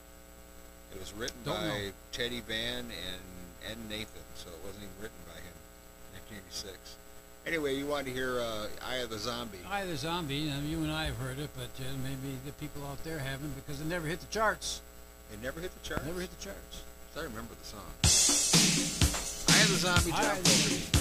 It was written Don't by know. Teddy Van and Ed Nathan, so it wasn't even written by him. 1986. Anyway, you wanted to hear uh, "Eye of the Zombie." Eye of the Zombie. Um, you and I have heard it, but uh, maybe the people out there haven't because it never hit the charts. It never hit the charts. Never hit the charts. I remember the song. "Eye of the Zombie," John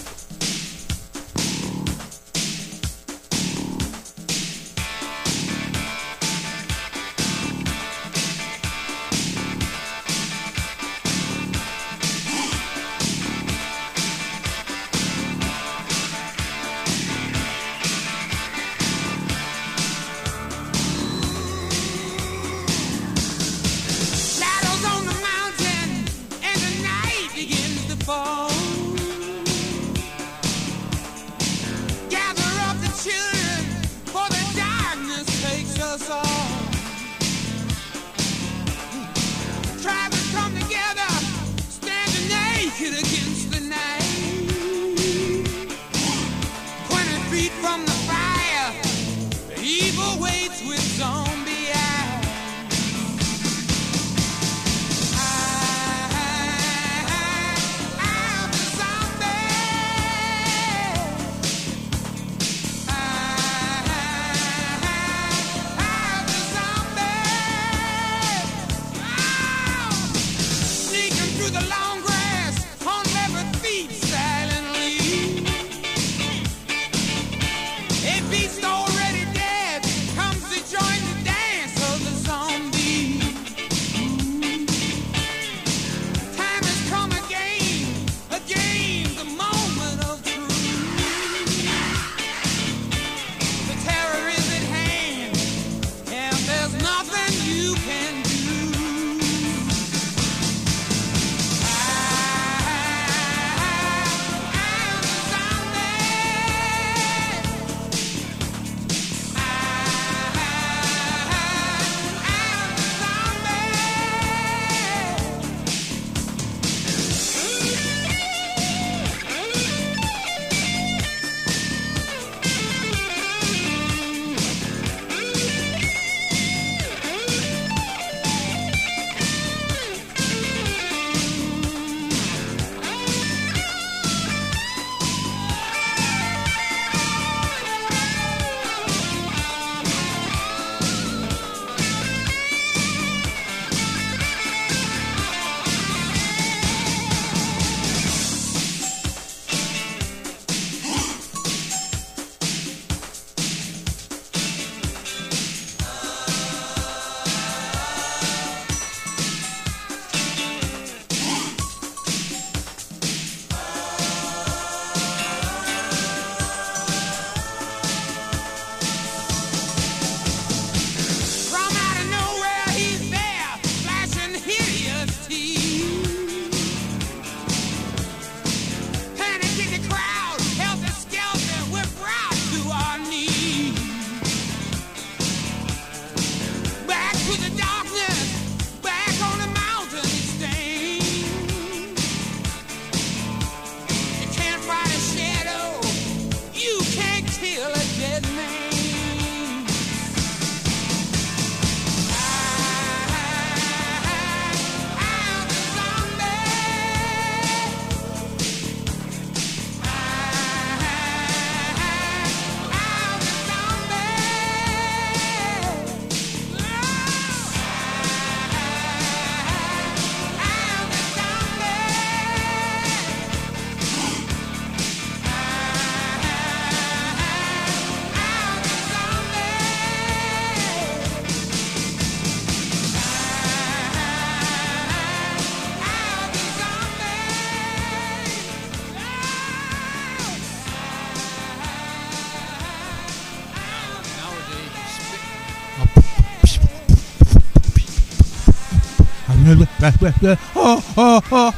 oh, oh, oh.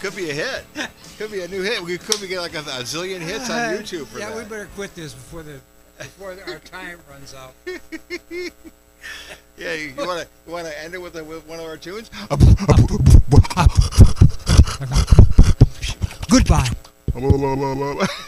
could be a hit. Could be a new hit. We could be get like a, a zillion hits on uh, YouTube for yeah, that. Yeah, we better quit this before the before the, our time runs out. yeah, you want to you want to end it with, a, with one of our tunes? Goodbye.